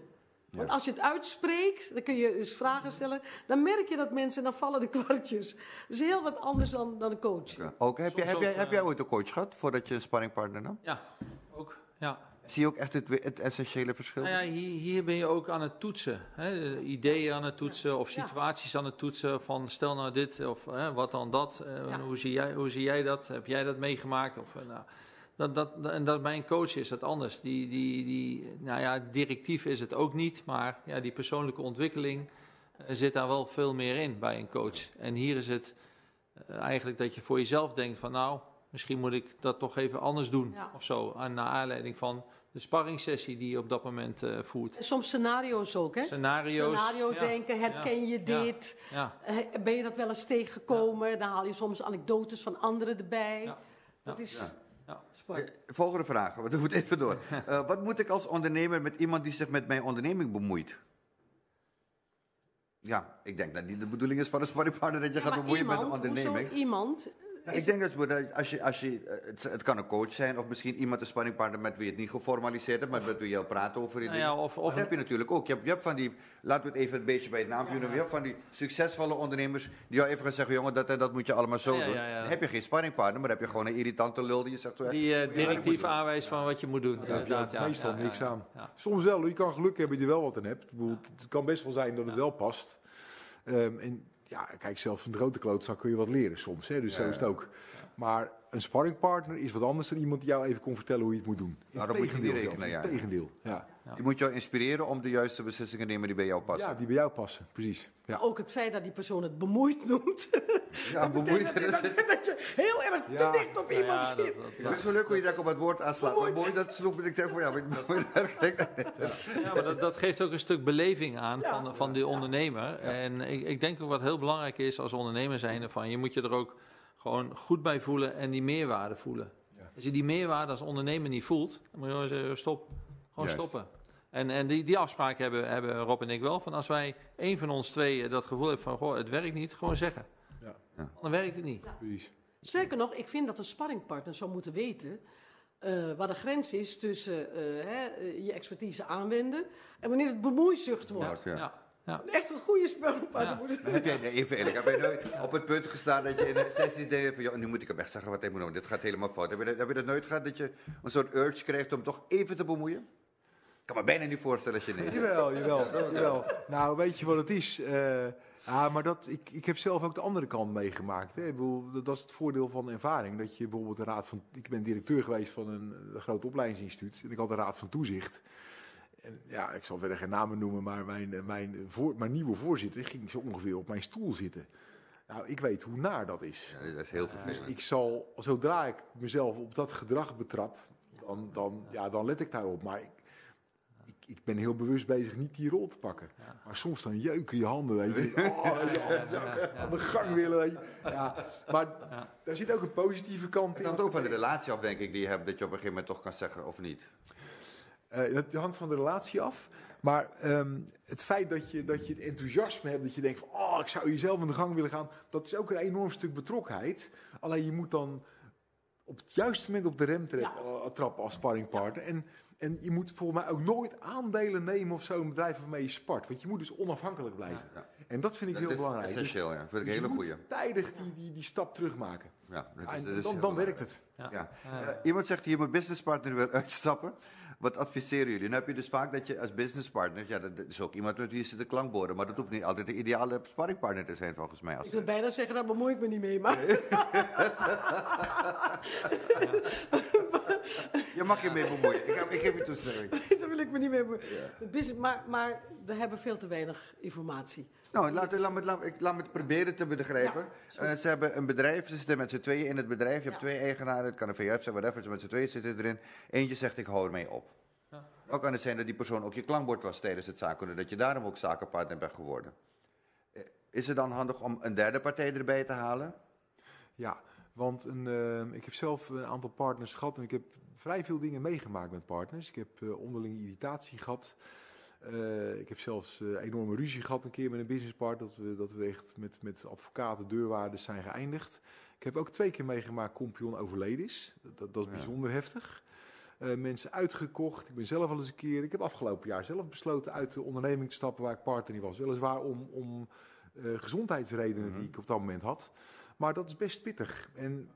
Want als je het uitspreekt, dan kun je dus vragen stellen. Dan merk je dat mensen, dan vallen de [LAUGHS] kwartjes. Dat is heel wat anders dan, dan een coach. Ja. Ook, heb, jij, Soms heb, jij, heb eh, jij ooit een coach gehad voordat je een sparringpartner nam? Ja, ook. Ja. Zie je ook echt het, het essentiële verschil? Nou ja, hier, hier ben je ook aan het toetsen. Hè? de Ideeën aan het toetsen of Ja. situaties aan het toetsen. Van stel nou dit of hè, wat dan dat. eh, Ja. hoe, zie jij, hoe zie jij dat? Heb jij dat meegemaakt? Of, eh, nou, dat, dat, en dat bij een coach is dat anders. Die, die, die, nou ja, directief is het ook niet. Maar ja, die persoonlijke ontwikkeling eh, zit daar wel veel meer in bij een coach. En hier is het eh, eigenlijk dat je voor jezelf denkt van nou... Misschien moet ik dat toch even anders doen Ja. of zo. En naar aanleiding van de sparringssessie die je op dat moment eh, voert. En soms scenario's ook, hè? Scenario's. Scenario ja, denken, herken je ja, dit? Ja, Ben je dat wel eens tegengekomen? Dan haal je soms anekdotes van anderen erbij. Ja. Dat Ja. is ja. spannend. Eh, Volgende vraag, want we moeten even door. [LAUGHS] Eh, wat moet ik als ondernemer met iemand die zich met mijn onderneming bemoeit? Ja, ik denk dat niet de bedoeling is van een sparringpartner dat je gaat bemoeien met een iemand, onderneming. hoezo iemand? Ja, ik denk dat we- als je, als je, eh, het, het kan een coach zijn of misschien iemand, een sparringpartner met wie je het niet geformaliseerd hebt, maar met wie je al praat over die Nou ja, of, of dat heb je natuurlijk ook. Je hebt, je hebt van die, laten we het even een beetje bij het naampje noemen. Je hebt van die succesvolle ondernemers die jou even gaan zeggen, jongen, dat en dat moet je allemaal zo Ja, doen. ja, ja. Dan heb je geen sparringpartner, maar dan heb je gewoon een irritante lul die je zegt, die eh, directief aanwijst van wat je moet doen. Daar heb je meestal niks ja. aan. Ja. Soms wel, je kan geluk hebben dat je er wel wat aan hebt. Het kan best wel zijn dat het wel past. Ehm, en ja, kijk, zelfs van de grote klootzak kun je wat leren soms. Hè, dus Ja, zo is het ja. ook. Maar een sparringpartner is wat anders dan iemand die jou even kon vertellen hoe je het moet doen. Nou, dan moet je niet rekenen, ja. Integendeel, ja. Die moet jou inspireren om de juiste beslissingen te nemen die bij jou passen. Ja, die bij jou passen, precies. Ja. Ook het feit dat die persoon het bemoeid noemt. Ja, [LAUGHS] bemoeid. dat, dat, dat je heel erg te Ja. dicht op iemand ja, zit. dat- Ik vind het zo leuk hoe je daar op het woord aanslaat. Maar mooi, dat sloeg. Ik denk van ja, maar ik Ja, maar dat, dat geeft ook een stuk beleving aan van, van die ondernemer. En ik, ik denk ook wat heel belangrijk is als ondernemer zijn van je moet je er ook gewoon goed bij voelen en die meerwaarde voelen. Ja. Als je die meerwaarde als ondernemer niet voelt, dan moet je gewoon zeggen, stop. Gewoon Juist. stoppen. En, en die, die afspraak hebben, hebben Rob en ik wel. Van als wij één van ons twee dat gevoel heeft van goh, het werkt niet, gewoon zeggen. Ja. Ja. Dan werkt het niet. Precies. Sterker nog, ik vind dat een sparringpartner zou moeten weten eh, waar de grens is tussen eh, hè, eh, je expertise aanwenden en wanneer het bemoeizucht wordt. Ja. Ja. Ja. Echt een goede sparringpartner Ja. moet Heb jij, nee, even eerlijk, heb jij nooit op het punt gestaan dat je in de sessies denkt van, joh, nu moet ik hem echt zeggen wat hij moet doen, dit gaat helemaal fout. Heb je, dat, heb je dat nooit gehad, dat je een soort urge krijgt om toch even te bemoeien? Ik kan me bijna niet voorstellen als je nee zegt. Jawel, jawel, jawel. Nou, weet je wat het is? Eh, ja, maar dat, ik, ik heb zelf ook de andere kant meegemaakt. Hè. Ik bedoel, dat, dat is het voordeel van ervaring. Dat je bijvoorbeeld de raad van... Ik ben directeur geweest van een, groot opleidingsinstituut. En ik had de raad van toezicht. En ja, ik zal verder geen namen noemen, maar mijn, mijn, voor, mijn nieuwe voorzitter ging zo ongeveer op mijn stoel zitten. Nou, ik weet hoe naar dat is. Ja, dat is heel Dus vervelend. ik zal, zodra ik mezelf op dat gedrag betrap, dan, dan, ja, dan let ik daarop. Maar ik, ik, ben heel bewust bezig niet die rol te pakken. Maar soms dan jeuken je handen. Weet je. Oh, je, handen aan de gang willen. Weet je. Ja, maar daar zit ook een positieve kant Het in. hangt ook van de relatie af, denk ik, die je hebt, dat je op een gegeven moment toch kan zeggen of niet. Eh, dat hangt van de relatie af. Maar ehm, het feit dat je, dat je het enthousiasme hebt, dat je denkt van, oh, ik zou jezelf aan de gang willen gaan, dat is ook een enorm stuk betrokkenheid. Alleen je moet dan op het juiste moment op de rem eh, trappen als sparringpartner. En, en je moet volgens mij ook nooit aandelen nemen of zo een bedrijf waarmee je spart. Want je moet dus onafhankelijk blijven. Ja. En dat vind ik Dat heel is belangrijk. Dus- essentieel, ja. Dat vind ik dus een je hele moet goeie. tijdig die, die, die stap terugmaken. Ja, dat is- Ja, en dat is dan dan werkt het. Ja. Eh, iemand zegt hier, mijn businesspartner wil uitstappen. Wat adviseren jullie? Nu heb je dus vaak dat je als businesspartner, ja, dat dat is ook iemand met wie je zit te klankboren, maar dat hoeft niet altijd de ideale sparringpartner te zijn volgens mij. Als Ik wil bijna zeggen, daar bemoei ik me niet mee. Maar [LAUGHS] [LAUGHS] [LAUGHS] Je mag je mee bemoeien. Ik, heb- ik geef je toestemming. [LAUGHS] daar wil ik me niet mee bemoeien. Maar, maar we hebben veel te weinig informatie. Nou, laat, laat, me, laat, me- ik, laat me het proberen te begrijpen. Ja. Eh, ze hebben een bedrijf, ze zitten met z'n tweeën in het bedrijf. Je hebt Ja. twee eigenaren, het kan een VF zijn, whatever. Ze met z'n tweeën zitten erin. Eentje zegt, ik hou ermee op. Ja. Dan kan het zijn dat die persoon ook je klankbord was tijdens het zaken, dat je daarom ook zakenpartner bent geworden. Eh, Is het dan handig om een derde partij erbij te halen? Ja, want een, eh, ik heb zelf een aantal partners gehad en ik heb vrij veel dingen meegemaakt met partners. Ik heb eh, onderlinge irritatie gehad. Eh, ik heb zelfs eh, enorme ruzie gehad een keer met een businesspartner. Dat we, dat we echt met, met advocaten, deurwaarders zijn geëindigd. Ik heb ook twee keer meegemaakt Compion overleden is. Dat, dat, is Ja. bijzonder heftig. Mensen uitgekocht. Ik ben zelf al eens een keer. Ik heb afgelopen jaar zelf besloten uit de onderneming te stappen waar ik partner in was. Weliswaar om, om gezondheidsredenen Mhm. die ik op dat moment had. Maar dat is best pittig. En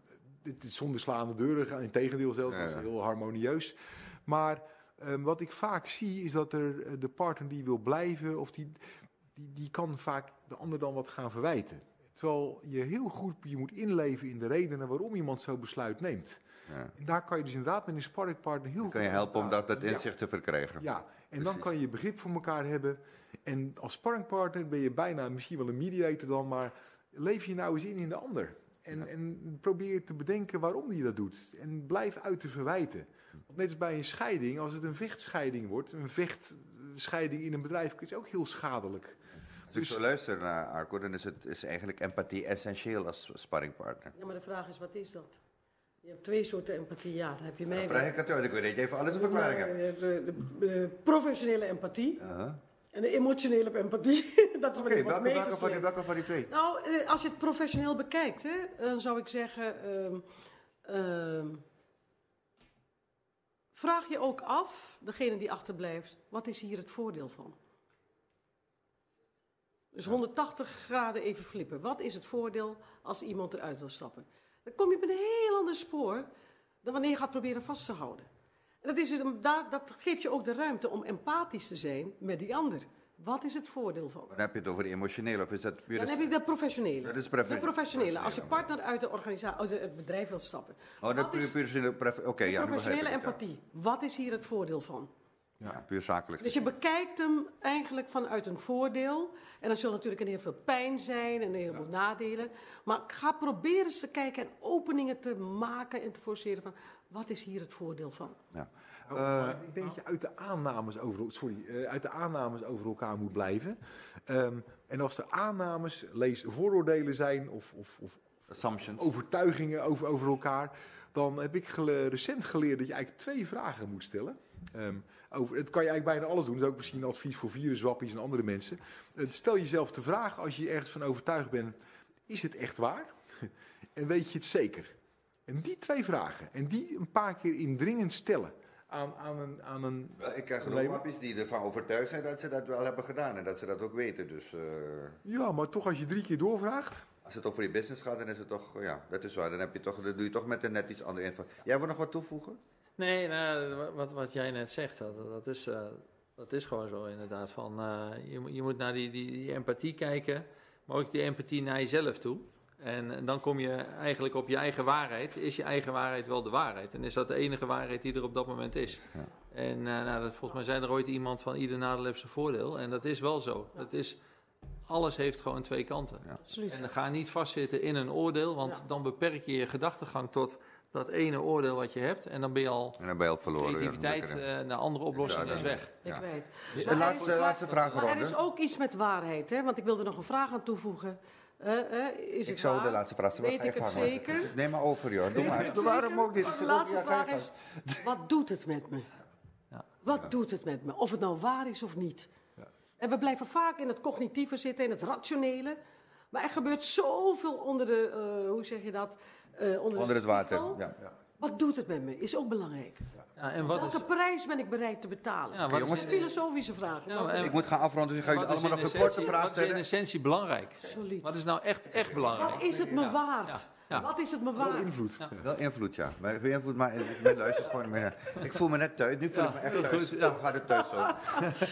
het is zonder slaande deuren. In tegendeel zelfs. Ja, is heel harmonieus. Maar ehm, wat ik vaak zie is dat er eh, de partner die wil blijven, of die, die, die kan vaak de ander dan wat gaan verwijten. Terwijl je heel goed je moet inleven in de redenen waarom iemand zo'n besluit neemt. Ja. En daar kan je dus inderdaad met een sparringpartner heel Dan kan je helpen om dat, dat inzicht te verkrijgen. Ja, en dan kan je begrip voor elkaar hebben. En als sparringpartner ben je bijna misschien wel een mediator dan, maar leef je nou eens in in de ander. En, Ja. en probeer te bedenken waarom die dat doet. En blijf uit te verwijten. Want net als bij een scheiding, als het een vechtscheiding wordt, een vechtscheiding in een bedrijf is ook heel schadelijk. Als ik zo luister naar Arco, dan is, het, is eigenlijk empathie essentieel als sparringpartner. Ja, maar de vraag is, wat is dat? Je hebt twee soorten empathie. Ja, dan heb je mij... Dan vraag ik het uit, ik weet dat je even alles een verklaring hebt. De, de, de- de professionele empathie Ja. En de emotionele empathie. [LAUGHS] dat is wat ik welke, welke, van die, welke van die twee? Nou, eh, als je het professioneel bekijkt, hè, dan zou ik zeggen. ehm, ehm, vraag je ook af, degene die achterblijft, wat is hier het voordeel van? Dus 180 graden even flippen. Wat is het voordeel als iemand eruit wil stappen? Dan kom je op een heel ander spoor dan wanneer je gaat proberen vast te houden. Dat, is, dus een- dat geeft je ook de ruimte om empathisch te zijn met die ander. Wat is het voordeel van? Dan heb je het over emotionele, of is dat puur... Dan heb ik de professionele. Dat is prefe- de professionele. Als je professionele. partner uit de organisatie, uit het bedrijf wil stappen. Oh, dat puur, is puur, de ja, professionele ja. empathie. Wat is hier het voordeel van? Ja, puur zakelijk. Dus je bekijkt hem eigenlijk vanuit een voordeel. En dan zal natuurlijk een heel veel pijn zijn en een heel veel nadelen. Maar ga proberen eens te kijken en openingen te maken en te forceren van... Wat is hier het voordeel van? Ja. Maar ik denk dat je uit de aannames over, sorry, eh, uit de aannames over elkaar moet blijven. Ehm, en als er aannames, lees vooroordelen zijn of, of, of assumptions. overtuigingen over, over elkaar, dan heb ik gele- recent geleerd dat je eigenlijk twee vragen moet stellen. Ehm, over, het kan je eigenlijk bijna alles doen. Dat is ook misschien advies voor viruswappies en andere mensen. Eh, stel jezelf de vraag, als je ergens van overtuigd bent, is het echt waar? [LAUGHS] en weet je het zeker? En die twee vragen, en die een paar keer indringend stellen aan, aan een... Aan een Ik krijg wappies die ervan overtuigd zijn dat ze dat wel hebben gedaan en dat ze dat ook weten. Dus eh, ja, maar toch als je drie keer doorvraagt... als het over je business gaat, dan is het toch, ja, dat is waar. Dan, heb je toch, dan doe je toch met een net iets andere info. Jij wil nog wat toevoegen? Nee, nou, wa- wat, wat jij net zegt, dat, dat, is, eh, dat is gewoon zo inderdaad. Van, eh, je, moet- je moet naar die, die, die empathie kijken, maar ook die empathie naar jezelf toe. En, dan kom je eigenlijk op je eigen waarheid. Is je eigen waarheid wel de waarheid? En is dat de enige waarheid die er op dat moment is? Ja. En eh, nou, dat, volgens mij zei er ooit iemand van ieder nadeel heeft zijn voordeel. En dat is wel zo. Het is, alles heeft gewoon twee kanten. Absoluut. En ga niet vastzitten in een oordeel, want Ja. dan beperk je je gedachtegang tot dat ene oordeel wat je hebt. En dan ben je al En dan ben je al verloren. ja, creativiteit eh, naar andere oplossingen Ja, is weg. Ik Ja. weet. De Maar laatste, er is- laatste vraag, Maar er is ook iets met waarheid, hè? want ik wilde nog een vraag aan toevoegen. Eh, eh, is Ik het zou waar? de laatste vraag stellen. Weet ik je het hoor. zeker? Neem maar over, joh. Doe maar. waarom ook Ik De laatste ja, vraag is, wat doet het met me? Ja. Wat doet het met me? Of het nou waar is of niet. En we blijven vaak in het cognitieve zitten, in het rationele. Maar er gebeurt zoveel onder de, eh, hoe zeg je dat? Eh, onder, de Onder het water. Ja. Wat doet het met me? Is ook belangrijk. Ja, en wat is, Welke prijs ben ik bereid te betalen? ja, wat dat jongens, zijn filosofische vragen. Ja, maar- en- Ik moet gaan afronden, dus ik ga jullie is allemaal in nog een essentie- korte vraag wat is in stellen. essentie belangrijk? Absoluut. Wat is nou echt, echt belangrijk? Wat is het me waard? Ja. Ja. Wat is het me Wel waard? invloed. Ja. Wel invloed, ja. Maar invloed, maar men luistert gewoon. Ik voel me net thuis. Nu voel ik me echt thuis. goed, Zo ja. gaat het thuis ook.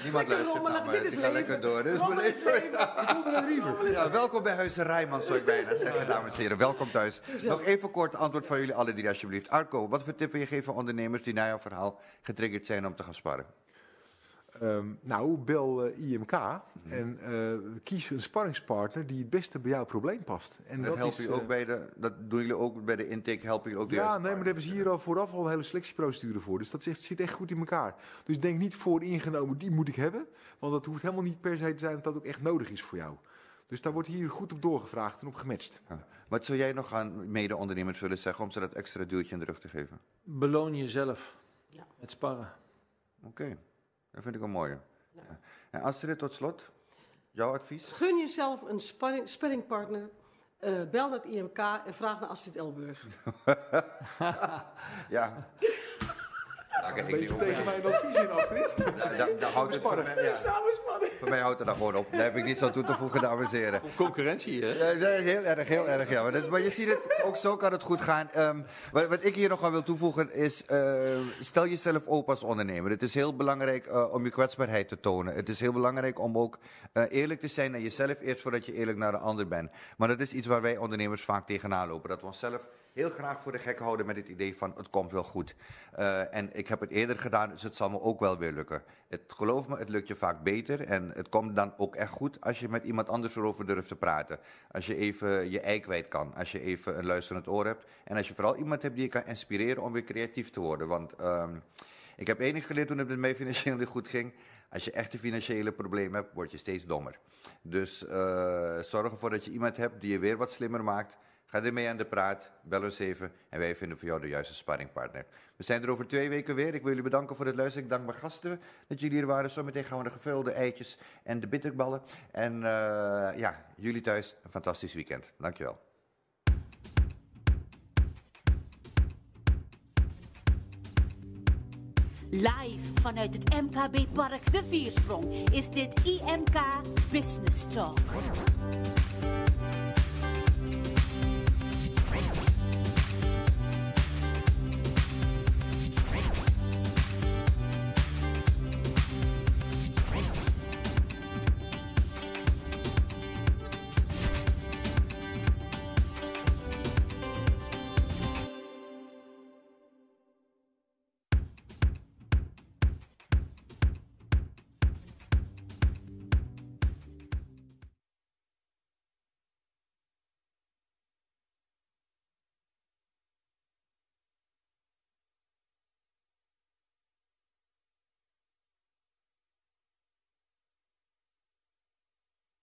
Niemand luistert naar me. is Ik ga lekker door. Dit is mijn leven. Ja, welkom bij Huizen Rijman, zou ik bijna zeggen, dames en heren. Welkom thuis. Nog even kort antwoord van jullie alle drie, alsjeblieft. Arco, wat voor tip wil je geven aan ondernemers die na jouw verhaal getriggerd zijn om te gaan sparren? Ehm, nou, bel eh, IMK en eh, kies een sparringspartner die het beste bij jouw probleem past. En Dat, helpt is, u ook eh, bij de, dat doen jullie ook bij de intake, helpen jullie ook de Ja, nee, maar daar hebben ze hier al vooraf al een hele selectieprocedure voor. Dus dat zit, zit echt goed in elkaar. Dus denk niet voor ingenomen, die moet ik hebben. Want dat hoeft helemaal niet per se te zijn dat dat ook echt nodig is voor jou. Dus daar wordt hier goed op doorgevraagd en op gematcht. Ja. Wat zou jij nog aan mede-ondernemers willen zeggen om ze dat extra duwtje in de rug te geven? Beloon jezelf Ja. met sparren. Oké, dat vind ik een mooie. Ja. En Astrid, tot slot, jouw advies? Gun jezelf een sparring, sparringpartner. eh, bel naar het IMK en vraag naar Astrid Elburg. [LAUGHS] Ja. Daar ik Een beetje tegen mijn advies in, Astrid. Daar, [LAUGHS] daar, daar houdt het voor mij, ja. Samenspanning. voor mij houdt het daar gewoon op. Daar heb ik niets aan toe te voegen, dames en heren. Concurrentie, hè? Ja, heel erg, heel erg. Ja. Maar, dat- maar je ziet het, ook zo kan het goed gaan. Ehm, wat, wat ik hier nog aan wil toevoegen is, eh, stel jezelf open als ondernemer. Het is heel belangrijk eh, om je kwetsbaarheid te tonen. Het is heel belangrijk om ook eh, eerlijk te zijn naar jezelf eerst voordat je eerlijk naar de ander bent. Maar dat is iets waar wij ondernemers vaak tegenaan lopen. Dat we onszelf heel graag voor de gek houden met het idee van het komt wel goed. Eh, en ik heb het eerder gedaan, dus het zal me ook wel weer lukken. Het, geloof me, het lukt je vaak beter en het komt dan ook echt goed als je met iemand anders erover durft te praten. Als je even je ei kwijt kan, als je even een luisterend oor hebt en als je vooral iemand hebt die je kan inspireren om weer creatief te worden. Want ehm, ik heb enig geleerd toen het met mij financieel niet goed ging. Als je echte financiële problemen hebt, word je steeds dommer. Dus eh, zorg ervoor dat je iemand hebt die je weer wat slimmer maakt. Ga ermee aan de praat, bel ons even en wij vinden voor jou de juiste sparringpartner. We zijn er over twee weken weer. Ik wil jullie bedanken voor het luisteren. Ik dank mijn gasten dat jullie hier waren. Zometeen gaan we de gevulde eitjes en de bitterballen. En eh, ja, jullie thuis een fantastisch weekend. Dankjewel. Live vanuit het MKB Park De Viersprong is dit IMK Business Talk.